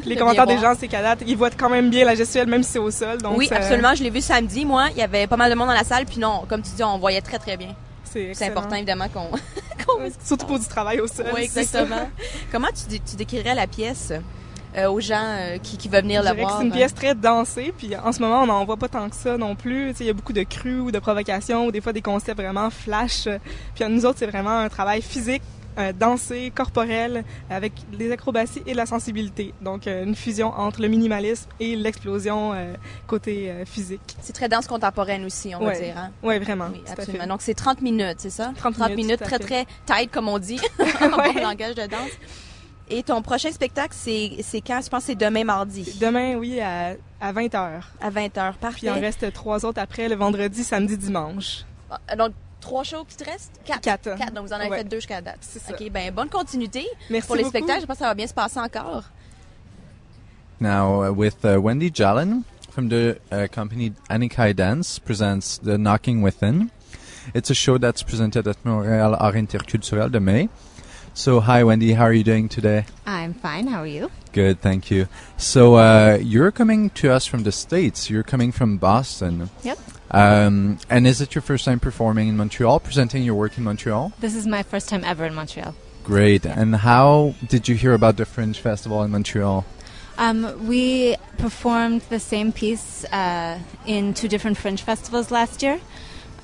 Les de commentaires des gens, c'est qu'à date, ils voient quand même bien la gestuelle, même si c'est au sol. Donc oui, ça- absolument. Je l'ai vu samedi, moi. Il y avait pas mal de monde dans la salle. Puis non, comme tu dis, on voyait très, très bien. C'est important, évidemment, qu'on. *laughs* Surtout pour du travail au sol. Oui, ça. exactement. Comment tu décrirais la pièce? Euh, aux gens euh, qui, qui veulent venir Je que voir? c'est une pièce très dansée, puis en ce moment, on n'en voit pas tant que ça non plus. Tu sais, Il y a beaucoup de crues ou de provocations, ou des fois des concepts vraiment flash. Puis nous autres, c'est vraiment un travail physique, euh, dansé, corporel, avec des acrobaties et de la sensibilité. Donc, euh, une fusion entre le minimalisme et l'explosion euh, côté euh, physique. C'est très danse contemporaine aussi, on va Ouais. dire. Hein? Oui, vraiment. Oui, à absolument. Donc, c'est 30 minutes, c'est ça? 30 minutes, tout à très, très tight, comme on dit, *laughs* en Ouais. langage de danse. Et ton prochain spectacle, c'est c'est quand? Je pense que c'est demain mardi, Demain, oui, à, à 20h. à 20h. Puis Parfait. il en reste trois autres après, le vendredi, samedi, dimanche. Ah, Donc, trois shows qui te restent? Quatre. Quatre. Quatre. Donc, vous en avez Ouais. fait deux jusqu'à date. C'est ça. OK, ben bonne continuité Merci pour les beaucoup. spectacles. Je pense que ça va bien se passer encore. Now, uh, with uh, Wendy Jalen from the uh, company Anikai Dance presents The Knocking Within. It's a show that's presented at Montréal Art Interculturel de May. So, hi Wendy, how are you doing today? I'm fine. How are you? Good, thank you. So, uh, you're coming to us from the States. You're coming from Boston. Yep. Um, and is it your first time performing in Montreal, presenting your work in Montreal? This is my first time ever in Montreal. Great. And how did you hear about the Fringe Festival in Montreal? Um, we performed the same piece uh, in two different Fringe festivals last year.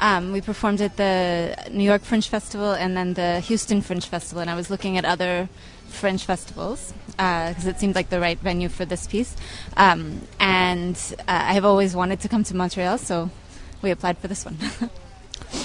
Um, we performed at the New York Fringe Festival and then the Houston Fringe Festival, and I was looking at other Fringe festivals because it seemed like the right venue for this piece. Um, and uh, I have always wanted to come to Montreal, so we applied for this one. *laughs*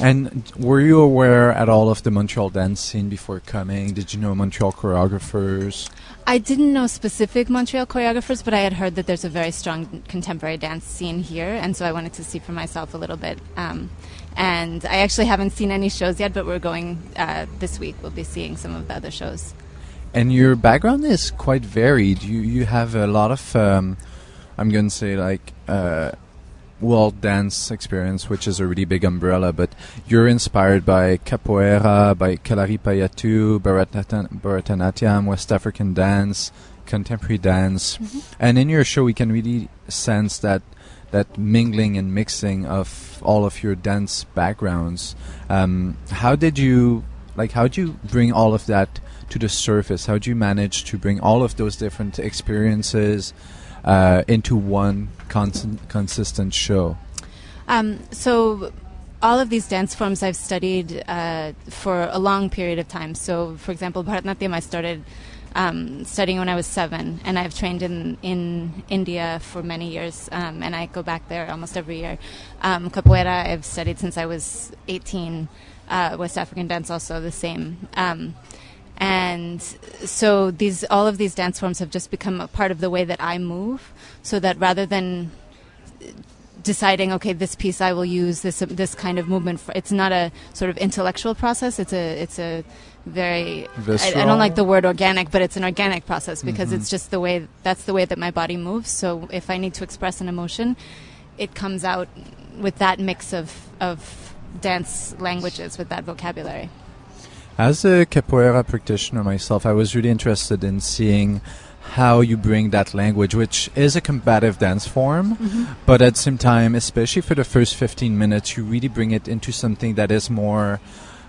And were you aware at all of the Montreal dance scene before coming? Did you know Montreal choreographers? I didn't know specific Montreal choreographers, but I had heard that there's a very strong contemporary dance scene here, and so I wanted to see for myself a little bit. Um, and I actually haven't seen any shows yet, but we're going uh, this week. We'll be seeing some of the other shows. And your background is quite varied. You you have a lot of, um, I'm going to say like uh, world dance experience, which is a really big umbrella. But you're inspired by capoeira, by Kalaripayattu, Bharatanatyam, Bharatanatyam, West African dance, contemporary dance, and in your show we can really sense that that mingling and mixing of all of your dance backgrounds. Um, how did you like? How did you bring all of that to the surface? How did you manage to bring all of those different experiences uh, into one constant, consistent show? Um, so all of these dance forms I've studied uh, for a long period of time. So, for example, Bharatanatyam I started um, studying when I was seven, and I've trained in in India for many years, um, and I go back there almost every year. Um, capoeira I've studied since I was 18. Uh, West African dance also the same. Um, and so these all of these dance forms have just become a part of the way that I move, so that rather than deciding, okay, this piece I will use this this kind of movement. For, it's not a sort of intellectual process. It's a it's a very I, I don't like the word organic, but it's an organic process because Mhm. it's just the way that's the way that my body moves. So if I need to express an emotion, it comes out with that mix of of dance languages with that vocabulary. As a capoeira practitioner myself, I was really interested in seeing how you bring that language, which is a combative dance form, Mhm. but at the same time, especially for the first 15 minutes, you really bring it into something that is more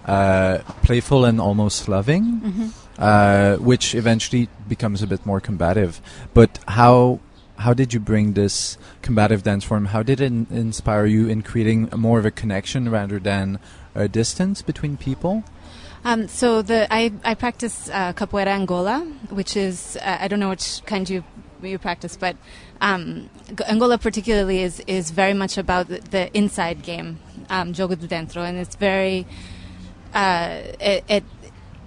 uh, playful and almost loving, Mhm. uh, which eventually becomes a bit more combative. But how how did you bring this combative dance form? How did it in- inspire you in creating more of a connection rather than a distance between people? Um, so the I, I practice uh, capoeira Angola, which is uh, I don't know which kind you you practice, but um, Angola particularly is is very much about the, the inside game, um, jogo do dentro, and it's very uh, it, it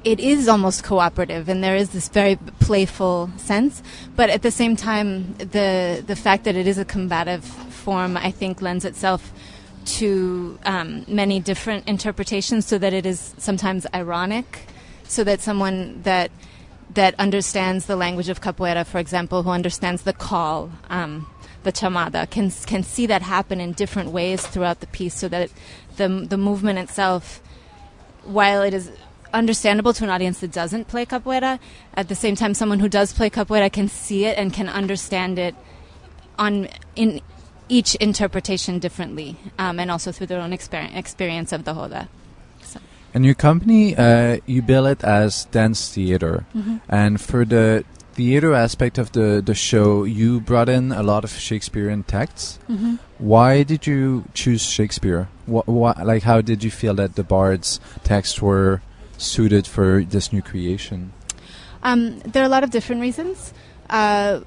it is almost cooperative, and there is this very playful sense. But at the same time, the the fact that it is a combative form, I think, lends itself to um, many different interpretations, so that it is sometimes ironic, so that someone that that understands the language of capoeira, for example, who understands the call, um, the chamada, can can see that happen in different ways throughout the piece, so that the the movement itself, while it is understandable to an audience that doesn't play capoeira, at the same time, someone who does play capoeira can see it and can understand it on in each interpretation differently, um, and also through their own exper- experience of the roda. So. And your company, uh, you bill it as dance theater. Mhm. And for the theater aspect of the, the show, you brought in a lot of Shakespearean texts. Mhm. Why did you choose Shakespeare? Wh- wh- like, how did you feel that the Bard's texts were suited for this new creation? Um, there are a lot of different reasons. Uh,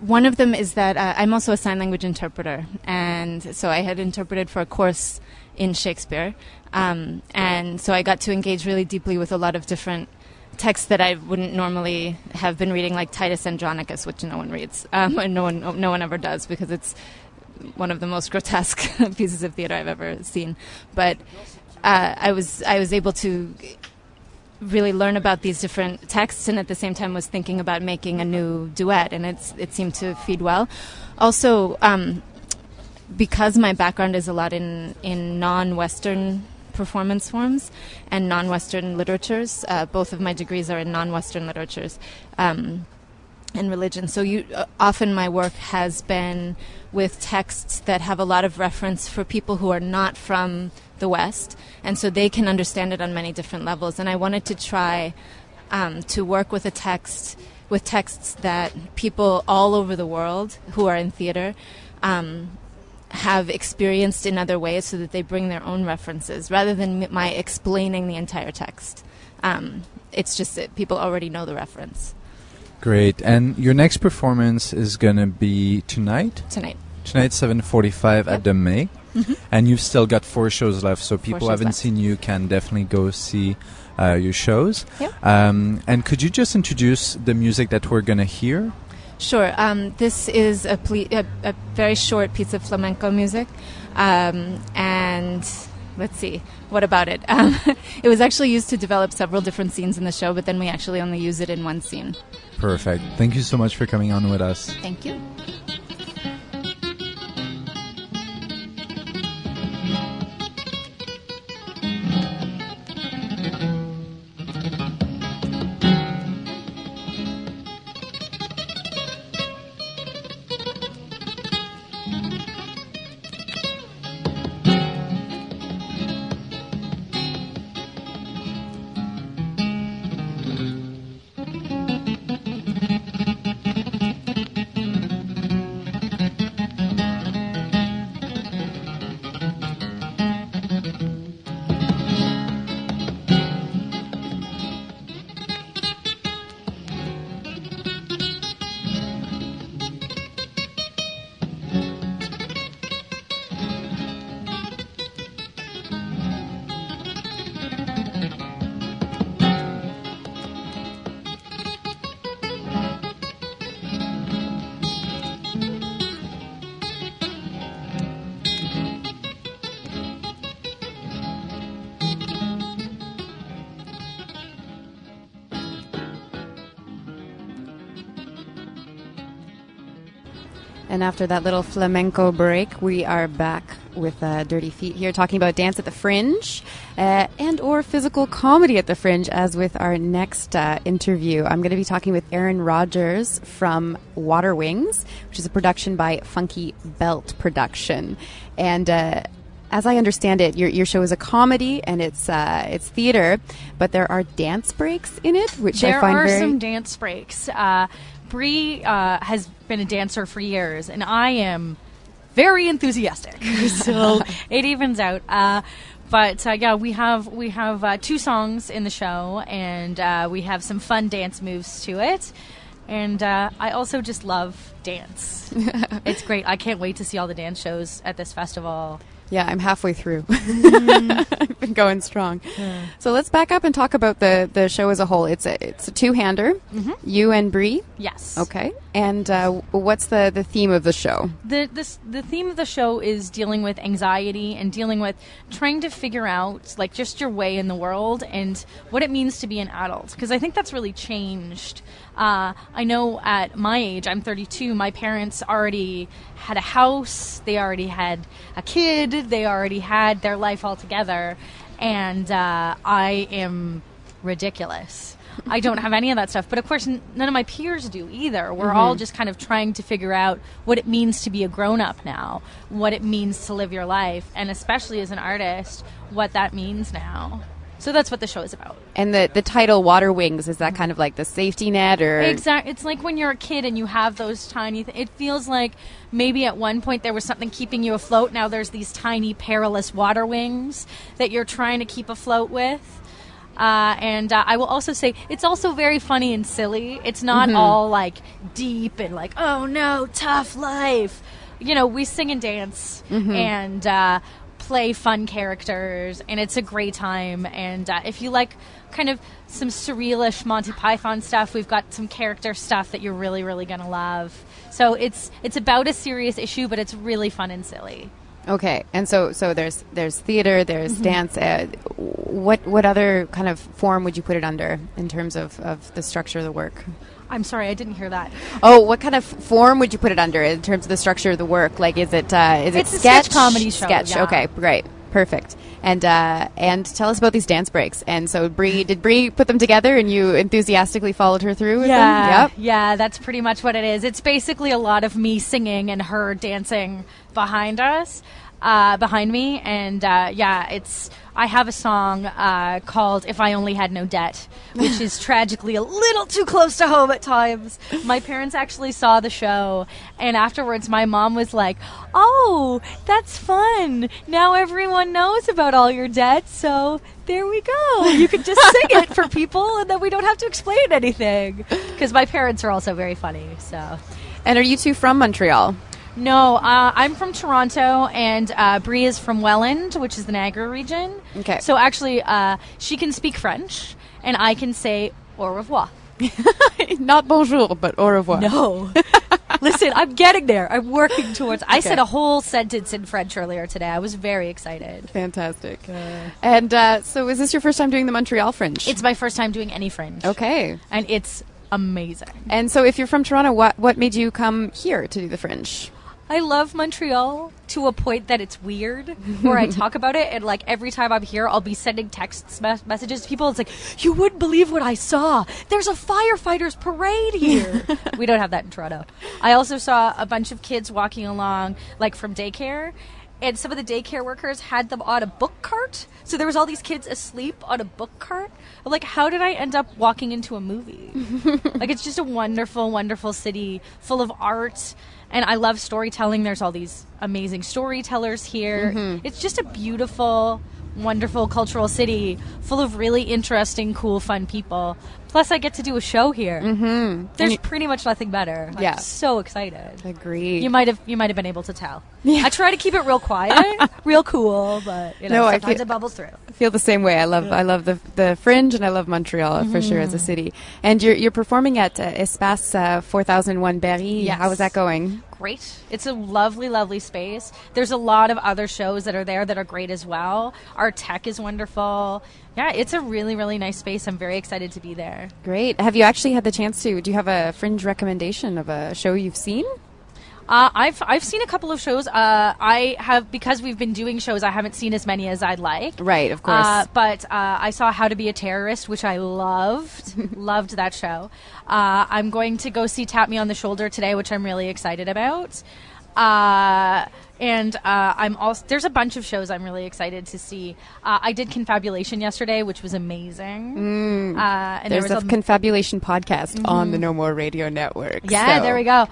one of them is that uh, I'm also a sign language interpreter, and so I had interpreted for a course in Shakespeare, um, and so I got to engage really deeply with a lot of different texts that I wouldn't normally have been reading, like Titus Andronicus, which no one reads, um, *laughs* and no one no one ever does because it's one of the most *laughs* grotesque *laughs* pieces of theater I've ever seen. But uh, I was I was able to really learn about these different texts and at the same time was thinking about making a new duet and it's it seemed to feed well also um, because my background is a lot in in non-western performance forms and non-western literatures. Uh, both of my degrees are in non-western literatures um, and religion. So you uh, often my work has been with texts that have a lot of reference for people who are not from the west and so they can understand it on many different levels. And i wanted to try um, to work with a text with texts that people all over the world who are in theater um, have experienced in other ways so that they bring their own references rather than my explaining the entire text um, it's just that people already know the reference Great. And your next performance is going to be tonight? tonight Tonight, 7:45 at the May, Mhm. and you've still got four shows left. So people haven't left. seen you can definitely go see uh, your shows. Yep. Um, and could you just introduce the music that we're gonna hear? Sure. Um, this is a, ple- a, a very short piece of flamenco music. Um, and let's see, what about it? *laughs* Um, it was actually used to develop several different scenes in the show, but then we actually only use it in one scene. Perfect. Thank you so much for coming on with us. Thank you. After that little flamenco break, we are back with uh, Dirty Feet here, talking about dance at the Fringe uh, and or physical comedy at the Fringe. As with our next uh, interview, I'm going to be talking with Aaron Rogers from Water Wings, which is a production by Funky Belt Production, and. Uh, as I understand it, your, your show is a comedy and it's uh, it's theater, but there are dance breaks in it, which there I find are very some dance breaks. Uh, Bree uh, has been a dancer for years, and I am very enthusiastic. *laughs* *laughs* so it evens out. Uh, but uh, yeah, we have we have uh, two songs in the show, and uh, we have some fun dance moves to it. And uh, I also just love dance. *laughs* it's great. I can't wait to see all the dance shows at this festival. Yeah, I'm halfway through. *laughs* I've been going strong. So let's back up and talk about the, the show as a whole. It's a it's a two hander. Mhm. You and Bree. Yes. Okay. And uh, what's the the theme of the show? the this the theme of the show is dealing with anxiety and dealing with trying to figure out like just your way in the world and what it means to be an adult because I think that's really changed. Uh, I know at my age, I'm 32. My parents already had a house. They already had a kid. They already had their life all together, and uh, I am ridiculous. I don't have any of that stuff. But of course, n- none of my peers do either. We're all Mhm. just kind of trying to figure out what it means to be a grown up now, what it means to live your life, and especially as an artist, what that means now. So that's what the show is about. And the the title Water Wings is that kind of like the safety net or Exactly. It's like when you're a kid and you have those tiny. Th- it feels like maybe at one point there was something keeping you afloat. Now there's these tiny perilous water wings that you're trying to keep afloat with. Uh, and uh, I will also say it's also very funny and silly. It's not Mhm. all like deep and like oh no tough life. You know we sing and dance Mhm. and uh, play fun characters, and it's a great time. And uh, if you like kind of some surrealish Monty Python stuff, we've got some character stuff that you're really really gonna love. So it's it's about a serious issue, but it's really fun and silly. Okay. And so so there's there's theater, there's Mhm. dance. Uh, what what other kind of form would you put it under in terms of, of the structure of the work? I'm sorry, I didn't hear that. Oh, what kind of form would you put it under in terms of the structure of the work? Like, is it uh, is It's it a sketch comedy show, Sketch. yeah. Okay, great, perfect. And uh, and tell us about these dance breaks. And so, Bree, did Bree put them together, and you enthusiastically followed her through yeah? Yep. yeah, that's pretty much what it is. It's basically a lot of me singing and her dancing behind us, uh, behind me, and uh, yeah, it's. I have a song uh, called "If I Only Had No Debt," which is *laughs* tragically a little too close to home at times. My parents actually saw the show, and afterwards, my mom was like, "Oh, that's fun! Now everyone knows about all your debt, so there we go. You can just sing it for *laughs* people, and then we don't have to explain anything." Because my parents are also very funny. So, And are you two from Montreal? No, uh, I'm from Toronto, and uh, Bree is from Welland, which is the Niagara region. Okay. So actually, uh, she can speak French, and I can say au revoir. *laughs* Not bonjour, but au revoir. No. *laughs* Listen, I'm getting there. I'm working towards. I Okay. said a whole sentence in French earlier today. I was very excited. Fantastic. And uh, so, is this your first time doing the Montreal Fringe? It's my first time doing any Fringe. okay. And it's amazing. And so, if you're from Toronto, what what made you come here to do the Fringe? I love Montreal to a point that it's weird where I talk about it and like every time I'm here I'll be sending text me- messages to people. It's like you wouldn't believe what I saw. There's a firefighters parade here. *laughs* We don't have that in Toronto. I also saw a bunch of kids walking along like from daycare and some of the daycare workers had them on a book cart. So there was all these kids asleep on a book cart. I'm like how did I end up walking into a movie? *laughs* Like it's just a wonderful wonderful city full of art and I love storytelling. There's all these amazing storytellers here. Mm-hmm. It's just a beautiful, wonderful cultural city full of really interesting, cool, fun people. Plus, I get to do a show here. Mm-hmm. There's you- pretty much nothing better. I'm Yeah. so excited. Agreed. You might have you might have been able to tell. Yeah. I try to keep it real quiet, *laughs* real cool, but you know No, I sometimes feel- it bubbles through. I feel the same way. I love I love the the Fringe and I love Montreal for sure as a city. And you're you're performing at uh, Espace uh, 4001 Berry. Yes. How is that going? Great. It's a lovely, lovely space. There's a lot of other shows that are there that are great as well. Our tech is wonderful. Yeah, it's a really, really nice space. I'm very excited to be there. Great. Have you actually had the chance to? Do you have a Fringe recommendation of a show you've seen? Uh, I've I've seen a couple of shows. Uh, I have because we've been doing shows. I haven't seen as many as I'd like. Right, of course. Uh, but uh, I saw How to Be a Terrorist, which I loved. *laughs* loved that show. Uh, I'm going to go see Tap Me on the Shoulder today, which I'm really excited about. Uh, and uh, I'm also there's a bunch of shows I'm really excited to see. Uh, I did Confabulation yesterday, which was amazing. Uh, and There's there a was a confabulation podcast on the No More Radio Network. yeah, so- there we go.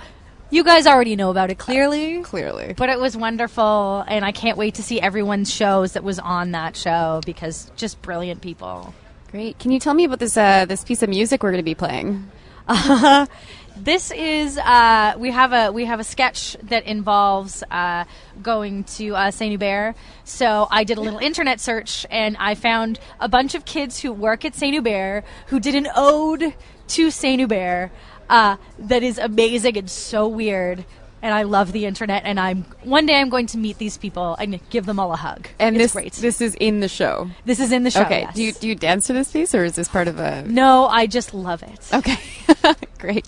You guys already know about it clearly. Clearly. But it was wonderful, and I can't wait to see everyone's shows that was on that show because just brilliant people. Great. Can you tell me about this uh, this piece of music we're going to be playing? Uh, *laughs* This is uh, we have a we have a sketch that involves uh, going to uh, Saint Hubert. So I did a little internet search and I found a bunch of kids who work at Saint Hubert who did an ode to Saint Hubert uh, that is amazing and so weird. And I love the internet. And I'm one day I'm going to meet these people and give them all a hug. And it's this great. this is in the show. This is in the show. okay. yes. Do you do you dance to this piece or is this part of a no, I just love it. Okay. *laughs* Great.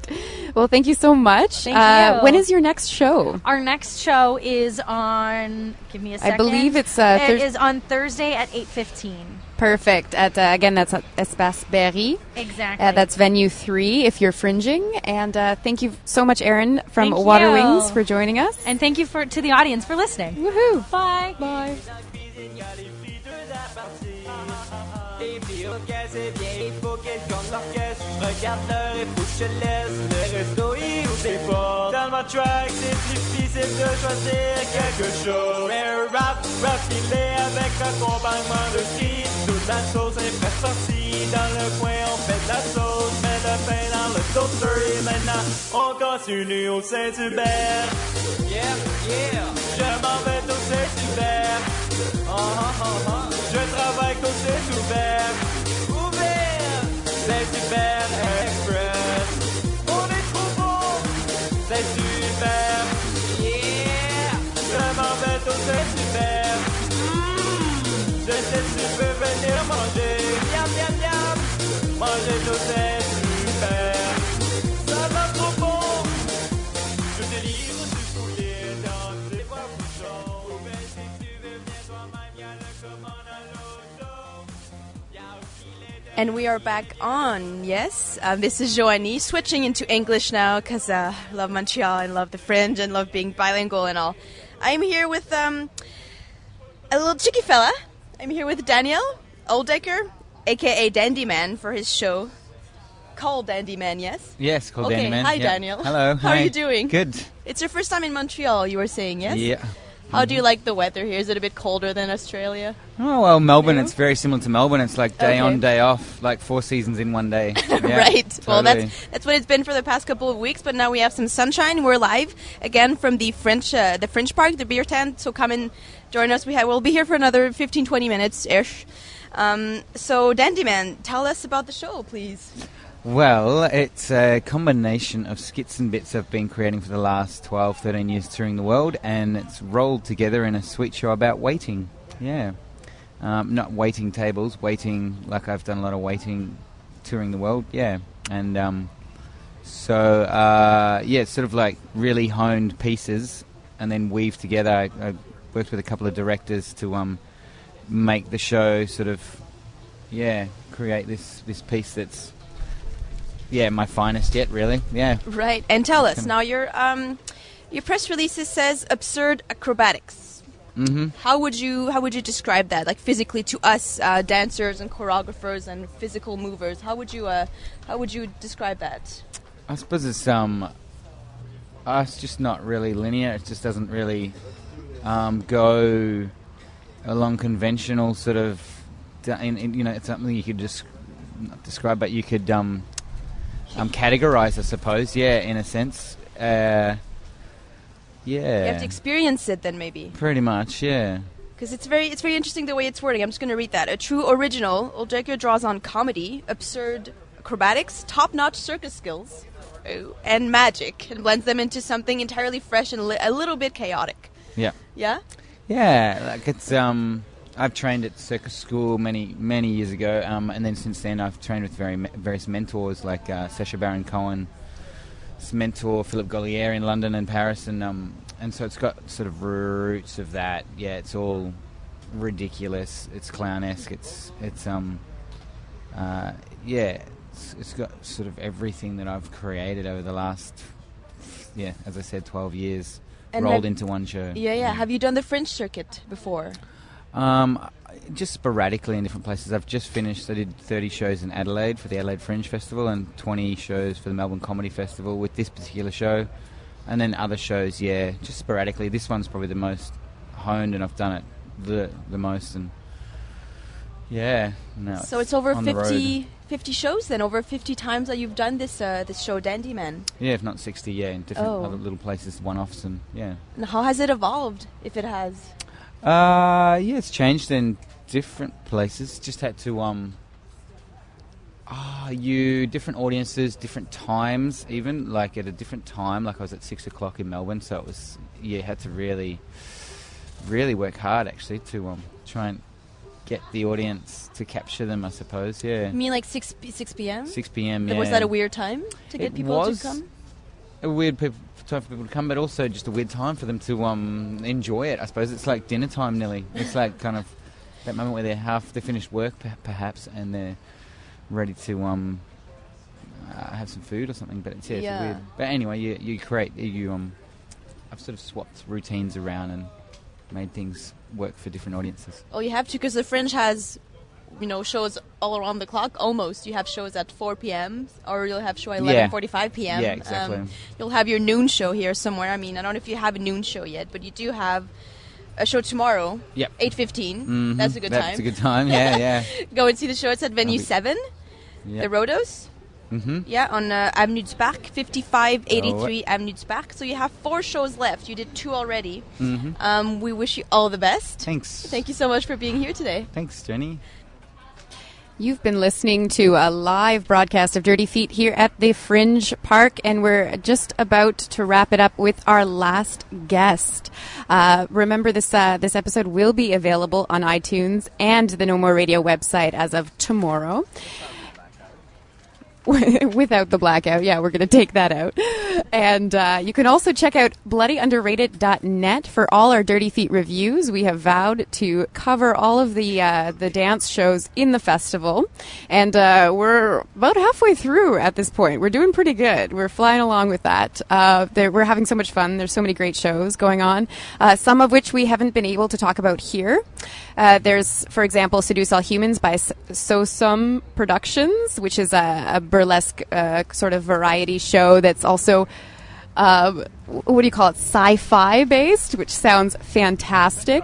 Well, thank you so much. Thank uh, you. When is your next show? Our next show is on. Give me a second. I believe it's, uh, It Thurs- is on Thursday at eight fifteen. Perfect. At uh, again, that's at Espace Berry. Exactly. Uh, that's venue three if you're fringing. And uh, thank you so much, Erin from Thank Water you. Wings, for joining us. and thank you for to the audience for listening. Woohoo! Bye. Bye. Et la chose est prête sortie. Dans le coin, on fait de la sauce. Mets le pain dans le toaster. Et maintenant, on continue au Saint-Hubert. Yeah, yeah. Je m'en vais au Saint-Hubert. Ah, ah, ah, Je travaille au Saint-Hubert. Ouvert. Saint-Hubert Express. And we are back on, yes. Um, this is Joanie, switching into English now because uh, I love Montreal and love the fringe and love being bilingual and all. I'm here with um, a little chicky fella. I'm here with Daniel Oldecker, aka Dandy Man, for his show called Dandy Man, yes? Yes, called okay, Dandy Man. hi yeah. Daniel. Hello. *laughs* How hi. are you doing? Good. It's your first time in Montreal, you were saying, yes? Yeah. How do you like the weather here? Is it a bit colder than Australia? Oh well, Melbourne. It's very similar to Melbourne. It's like day Okay. on, day off, like four seasons in one day. *laughs* Yeah, right. Well, that's that's what it's been for the past couple of weeks. But now we have some sunshine. We're live again from the French uh, the Fringe Park, the beer tent. So come and join us. We ha- we'll be here for another 15, 20 minutes ish. Um, so Dandy Man, tell us about the show, please. Well, it's a combination of skits and bits I've been creating for the last 12, 13 years touring the world, and it's rolled together in a sweet show about waiting. Yeah. Um, not waiting tables, waiting like I've done a lot of waiting touring the world. Yeah. And um, so, uh, yeah, it's sort of like really honed pieces and then weave together. I, I worked with a couple of directors to um, make the show sort of, yeah, create this, this piece that's yeah, my finest yet, really. Yeah. Right. And tell us now. Your um, your press releases says absurd acrobatics. Mm-hmm. How would you how would you describe that? Like physically to us, uh, dancers and choreographers and physical movers. How would you uh, how would you describe that? I suppose it's um, uh, it's just not really linear. It just doesn't really um, go along conventional sort of. In, in, you know, it's something you could just not describe, but you could um, um, categorize, I suppose. Yeah, in a sense. Uh, yeah. You have to experience it then maybe. Pretty much, yeah. Because it's very it's very interesting the way it's wording. I'm just going to read that. A true original, Oldjaker draws on comedy, absurd acrobatics, top-notch circus skills, oh, and magic, and blends them into something entirely fresh and li- a little bit chaotic. Yeah. Yeah. Yeah, like it's um, I've trained at circus school many many years ago, um, and then since then I've trained with very various mentors like uh, Baron Cohen, mentor Philippe Gaulier in London and Paris, and um, and so it's got sort of roots of that. Yeah, it's all ridiculous. It's clownesque. It's it's um, uh, yeah, it's, it's got sort of everything that I've created over the last yeah, as I said, twelve years And rolled into one show. Yeah, yeah. Have you done the Fringe circuit before? Um, just sporadically in different places. I've just finished. I did 30 shows in Adelaide for the Adelaide Fringe Festival and 20 shows for the Melbourne Comedy Festival with this particular show, and then other shows. Yeah, just sporadically. This one's probably the most honed, and I've done it the the most. And yeah, no. so it's over on 50, 50 shows then, over 50 times that you've done this uh, this show, Dandy Man. Yeah, if not 60. Yeah, in different Oh. other little places, one-offs, and yeah. And how has it evolved, if it has? Uh, yeah, it's changed in different places. Just had to um. Ah, you different audiences, different times, even like at a different time. Like I was at six o'clock in Melbourne, so it was yeah, had to really, really work hard actually to um try and get the audience to capture them. I suppose, yeah. You mean like 6, p- 6 p.m.? 6 p.m. Was that a weird time to get It people to come? A weird peop time for people to come, but also just a weird time for them to um, enjoy it. I suppose it's like dinner time, nearly. It's like *laughs* kind of that moment where they're half they finished work, perhaps, and they're ready to um, uh, have some food or something. But it's, yeah, it's weird. But anyway, you you create you um, I've sort of swapped routines around and made things work for different audiences. Oh, you have to because the Fringe has, you know, shows all around the clock. Almost, you have shows at 4 p.m. or you'll have show at Yeah. 11:45 p.m. Yeah, exactly. Um, you'll have your noon show here somewhere. I mean, I don't know if you have a noon show yet, but you do have a show tomorrow. Yep. 8:15. Mhm. That's a good time. That's a good time, *laughs* yeah, yeah. Go and see the show. It's at Venue be- Seven, Yep. the Rodos. Mm-hmm. Yeah, on uh, Avenue du Parc, 5583 Oh. Avenue du Parc. So you have four shows left. You did two already. Mhm. Um, we wish you all the best. Thanks. Thank you so much for being here today. Thanks, Jenny. You've been listening to a live broadcast of Dirty Feet here at the Fringe Park, and we're just about to wrap it up with our last guest. Uh, remember, this uh, this episode will be available on iTunes and the No More Radio website as of tomorrow. *laughs* Without the blackout, yeah, we're going to take that out. And uh, you can also check out bloodyunderrated.net for all our Dirty Feet reviews. We have vowed to cover all of the uh, the dance shows in the festival, and uh, we're about halfway through at this point. We're doing pretty good. We're flying along with that. Uh, we're having so much fun. There's so many great shows going on, uh, some of which we haven't been able to talk about here. Uh, there's, for example, Seduce All Humans by Sosum Productions, which is a, a burlesque uh, sort of variety show that's also Um, what do you call it? Sci-fi based, which sounds fantastic.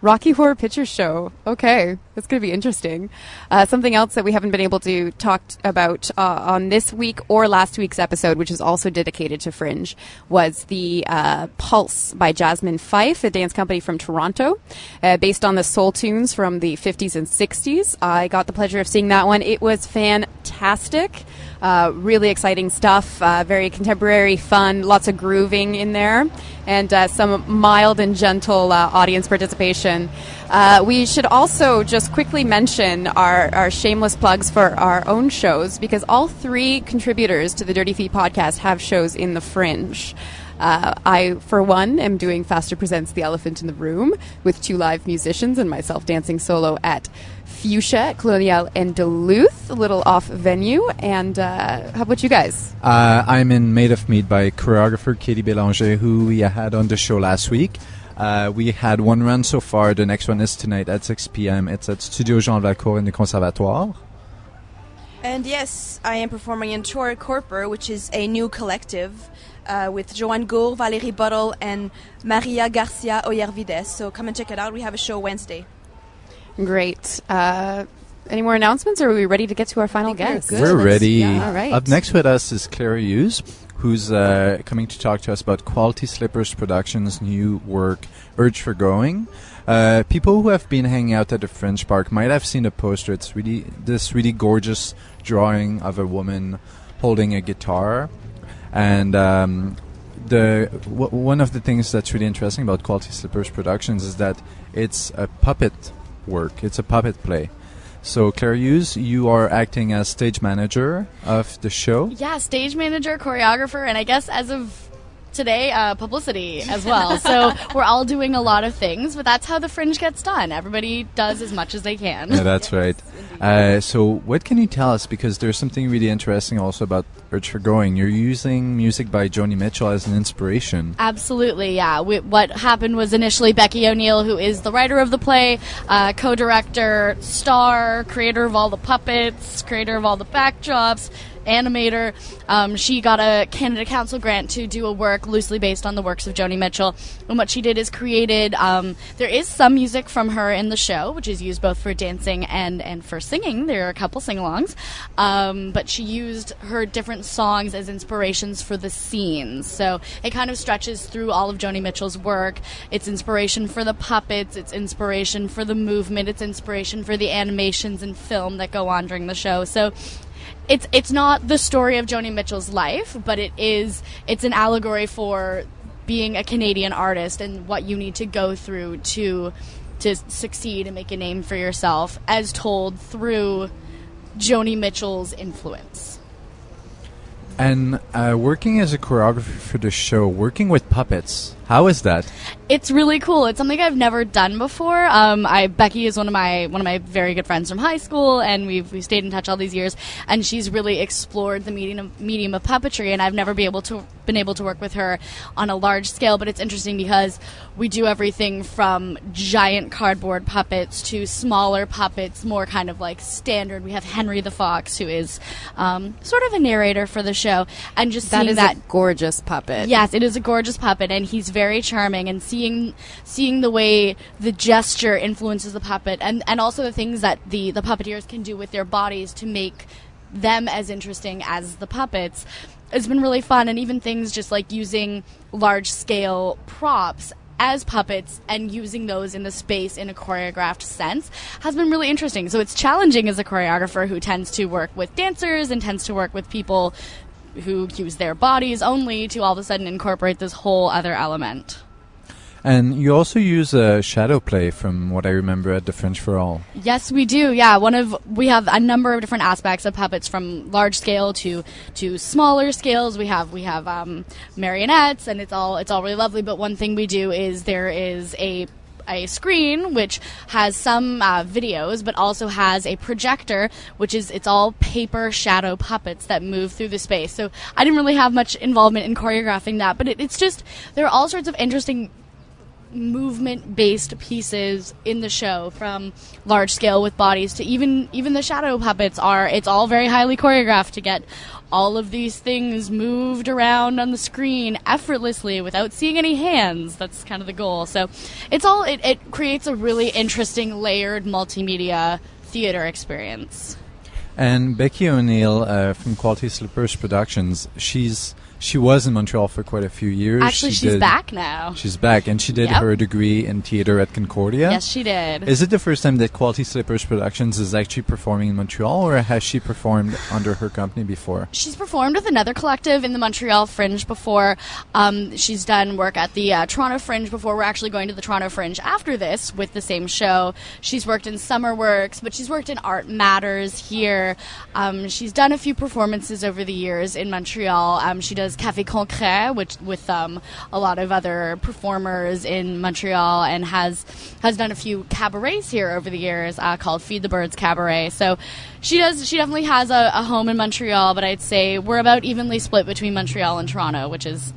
Rocky Horror Picture Show. Okay, that's going to be interesting. Uh, something else that we haven't been able to talk t- about uh, on this week or last week's episode, which is also dedicated to Fringe, was the uh, Pulse by Jasmyn Fyffe, a dance company from Toronto, uh, based on the soul tunes from the 50s and 60s. I got the pleasure of seeing that one. It was fantastic. Uh, really exciting stuff, uh, very contemporary, fun, lots of grooving in there, and uh, some mild and gentle audience participation. Uh, we should also just quickly mention our, our shameless plugs for our own shows because all three contributors to the Dirty Feet podcast have shows in the Fringe. Uh, I, for one, am doing Faster Presents The Elephant in the Room with two live musicians and myself dancing solo at Fuchsia, Colonial, and Duluth, a little off venue. And uh, how about you guys? Uh, I'm in Made of Meat by choreographer Katie Belanger, who we had on the show last week. Uh, we had one run so far. The next one is tonight at 6 p.m. It's at Studio Jean Valcourt in the Conservatoire. And yes, I am performing in Tor Corper, which is a new collective uh, with Joanne Gour, Valérie Buttle, and Maria Garcia Oyervides. So come and check it out. We have a show Wednesday. Great. Uh, any more announcements, or are we ready to get to our final guest? We're ready. All right. Up next with us is Claire Hughes, who's uh, coming to talk to us about Quality Slippers Productions' new work, Urge for Going. Uh, people who have been hanging out at the Fringe Park might have seen the poster. It's really this really gorgeous drawing of a woman holding a guitar, and um, the w- one of the things that's really interesting about Quality Slippers Productions is that it's a puppet work. It's a puppet play. So Claire Hughes, you are acting as stage manager of the show. Yeah, stage manager, choreographer, and I guess as of today, uh, publicity as well. so *laughs* we're all doing a lot of things, but that's how the fringe gets done. Everybody does as much as they can. Yeah, that's right. Uh, so, what can you tell us? Because there's something really interesting also about Urge for Going. You're using music by Joni Mitchell as an inspiration. Absolutely, yeah. We, what happened was initially Becky O'Neill, who is the writer of the play, uh, co-director, star, creator of all the puppets, creator of all the backdrops, animator. Um, she got a Canada Council grant to do a work loosely based on the works of Joni Mitchell. And what she did is created. Um, there is some music from her in the show, which is used both for dancing and and for singing. There are a couple sing-alongs, um, but she used her different songs as inspirations for the scenes. So it kind of stretches through all of Joni Mitchell's work. It's inspiration for the puppets. It's inspiration for the movement. It's inspiration for the animations and film that go on during the show. So it's it's not the story of Joni Mitchell's life, but it is it's an allegory for being a Canadian artist and what you need to go through to to succeed and make a name for yourself as told through Joni Mitchell's influence. And uh, working as a choreographer for the show, working with puppets, how is that? It's really cool. It's something I've never done before. Um, I Becky is one of my one of my very good friends from high school, and we've we stayed in touch all these years. And she's really explored the medium of, medium of puppetry, and I've never been able to been able to work with her on a large scale. But it's interesting because we do everything from giant cardboard puppets to smaller puppets, more kind of like standard. We have Henry the Fox, who is um, sort of a narrator for the show, and just That seeing is that a gorgeous puppet. Yes, it is a gorgeous puppet, and he's very charming. And seeing seeing the way the gesture influences the puppet, and and also the things that the the puppeteers can do with their bodies to make them as interesting as the puppets. It's been really fun, and even things just like using large scale props as puppets and using those in the space in a choreographed sense has been really interesting. So it's challenging as a choreographer who tends to work with dancers and tends to work with people who use their bodies only to all of a sudden incorporate this whole other element. And you also use uh, shadow play, from what I remember at the Fringe for All. Yes, we do. Yeah, one of we have a number of different aspects of puppets, from large scale to to smaller scales. We have we have um, marionettes, and it's all it's all really lovely. But one thing we do is there is a a screen which has some uh, videos but also has a projector which is it's all paper shadow puppets that move through the space. So i didn't really have much involvement in choreographing that but it, it's just there are all sorts of interesting movement based pieces in the show from large scale with bodies to even even the shadow puppets are it's all very highly choreographed to get all of these things moved around on the screen effortlessly without seeing any hands. That's kind of the goal. So it's all it, it creates a really interesting layered multimedia theater experience. And Becky O'Neill uh, from Quality Slippers Productions, she's she was in Montreal for quite a few years. Actually, She she's did- back now. She's back, and she did Yep. her degree in theater at Concordia. Yes, she did. Is it the first time that Quality Slippers Productions is actually performing in Montreal, or has she performed under her company before? She's performed with another collective in the Montreal Fringe before. Um, she's done work at the uh, Toronto Fringe before. We're actually going to the Toronto Fringe after this with the same show. She's worked in Summer Works, but she's worked in Art Matters here. Um, she's done a few performances over the years in Montreal. Um, she does Café Concret, which with um, a lot of other performers in Montreal, and has has done a few cabarets here over the years uh, called Feed the Birds Cabaret. So she does. She definitely has a, a home in Montreal, but I'd say we're about evenly split between Montreal and Toronto, which is,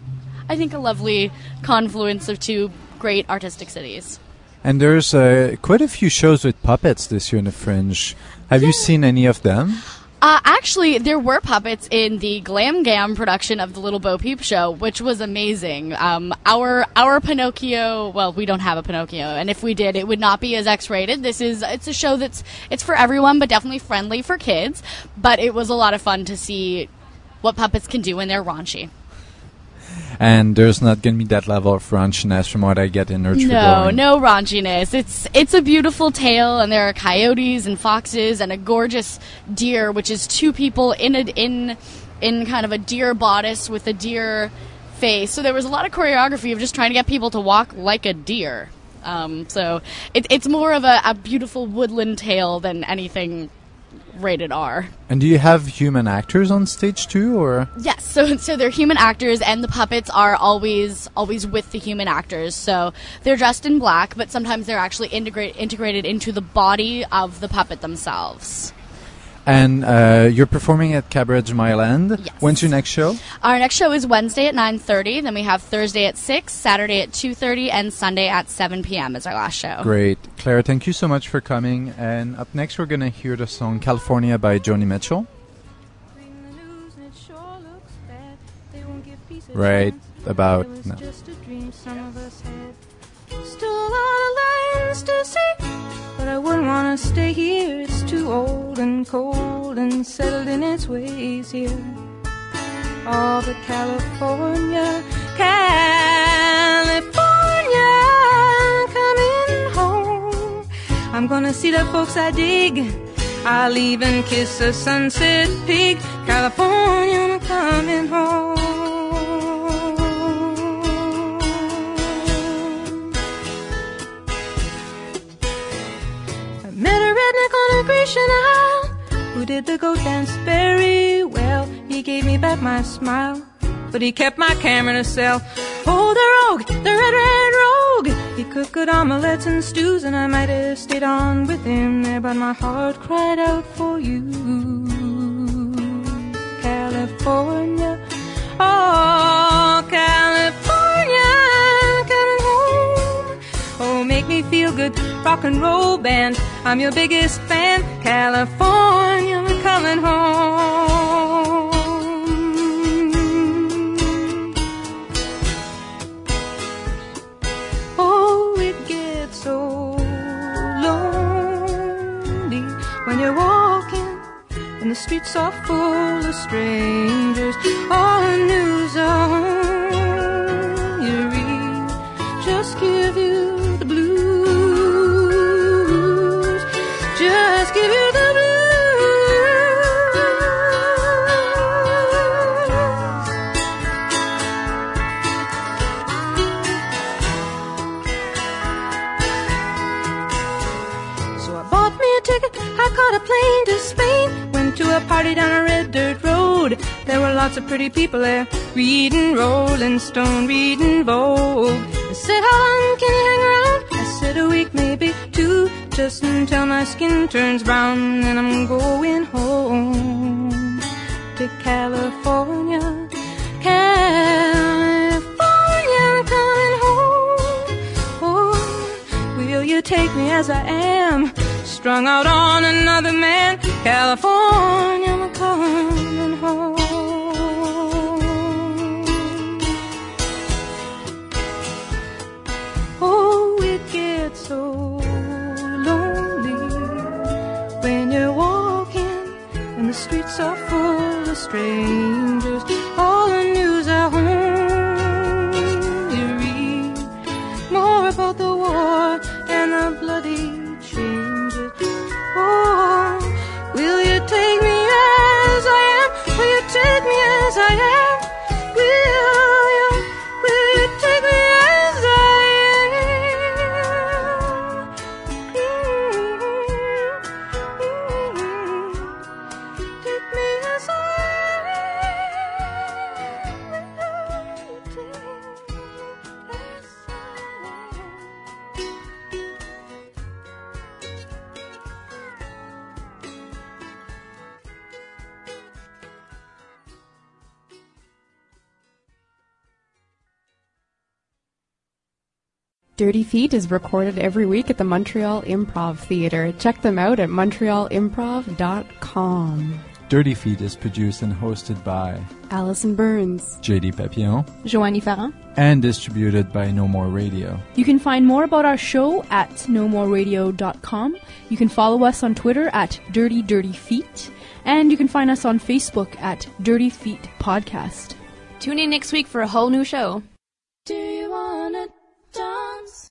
I think, a lovely confluence of two great artistic cities. And there's uh, quite a few shows with puppets this year in the Fringe. Have you seen any of them? Uh, actually, there were puppets in the Glam Gam production of the Little Bo Peep Show, which was amazing. Um, our our Pinocchio, well, we don't have a Pinocchio, and if we did, it would not be as X-rated. This is it's a show that's it's for everyone, but definitely friendly for kids. But it was a lot of fun to see what puppets can do when they're raunchy. And there's not going to be that level of raunchiness from what I get in Nurture No, no raunchiness. It's it's a beautiful tale, and there are coyotes and foxes and a gorgeous deer, which is two people in a in in kind of a deer bodice with a deer face. So there was a lot of choreography of just trying to get people to walk like a deer. Um, so it, it's more of a, a beautiful woodland tale than anything rated R. And do you have human actors on stage too, or? Yes, so so they're human actors, and the puppets are always always with the human actors. So they're dressed in black, but sometimes they're actually integrate, integrated into the body of the puppet themselves. And uh, you're performing at Cabaret du Mile-End. Yes. When's your next show? Our next show is Wednesday at nine thirty. Then we have Thursday at six, Saturday at two thirty, and Sunday at seven p.m. is our last show. Great. Clara, thank you so much for coming. And up next, we're going to hear the song California by Joni Mitchell. Right about now. Just a dream some of us had. Still a lot of lands to see, but I wouldn't want to stay here. It's too old and cold and settled in its ways here. All but California, California, coming home. I'm gonna see the folks I dig. I'll even kiss a sunset pig. California, I'm coming home. I met a redneck on a Grecian Isle who did the goat dance very well. He gave me back my smile, but he kept my camera in a cell. Oh, the rogue, the red, red rogue. He cooked good omelets and stews, and I might have stayed on with him there, but my heart cried out for you. California, oh, California, make me feel good, rock and roll band. I'm your biggest fan, California, I'm coming home. Oh, it gets so lonely when you're walking and the streets are full of strangers. All the news read just give you There were lots of pretty people there, reading Rolling Stone, reading Vogue. They said, How long can you hang around? I said, A week, maybe two, just until my skin turns brown. And I'm going home to California. California, I'm coming home. Oh, Will you take me as I am? Strung out on another man. California, I'm coming home. Full Dirty Feet is recorded every week at the Montreal Improv Theatre. Check them out at montrealimprov.com. Dirty Feet is produced and hosted by Allison Burns. JD Papillon Joanie Farran. and distributed by No More Radio. You can find more about our show at nomoreradio.com. You can follow us on Twitter at Dirty Dirty Feet. And you can find us on Facebook at Dirty Feet Podcast. Tune in next week for a whole new show dance.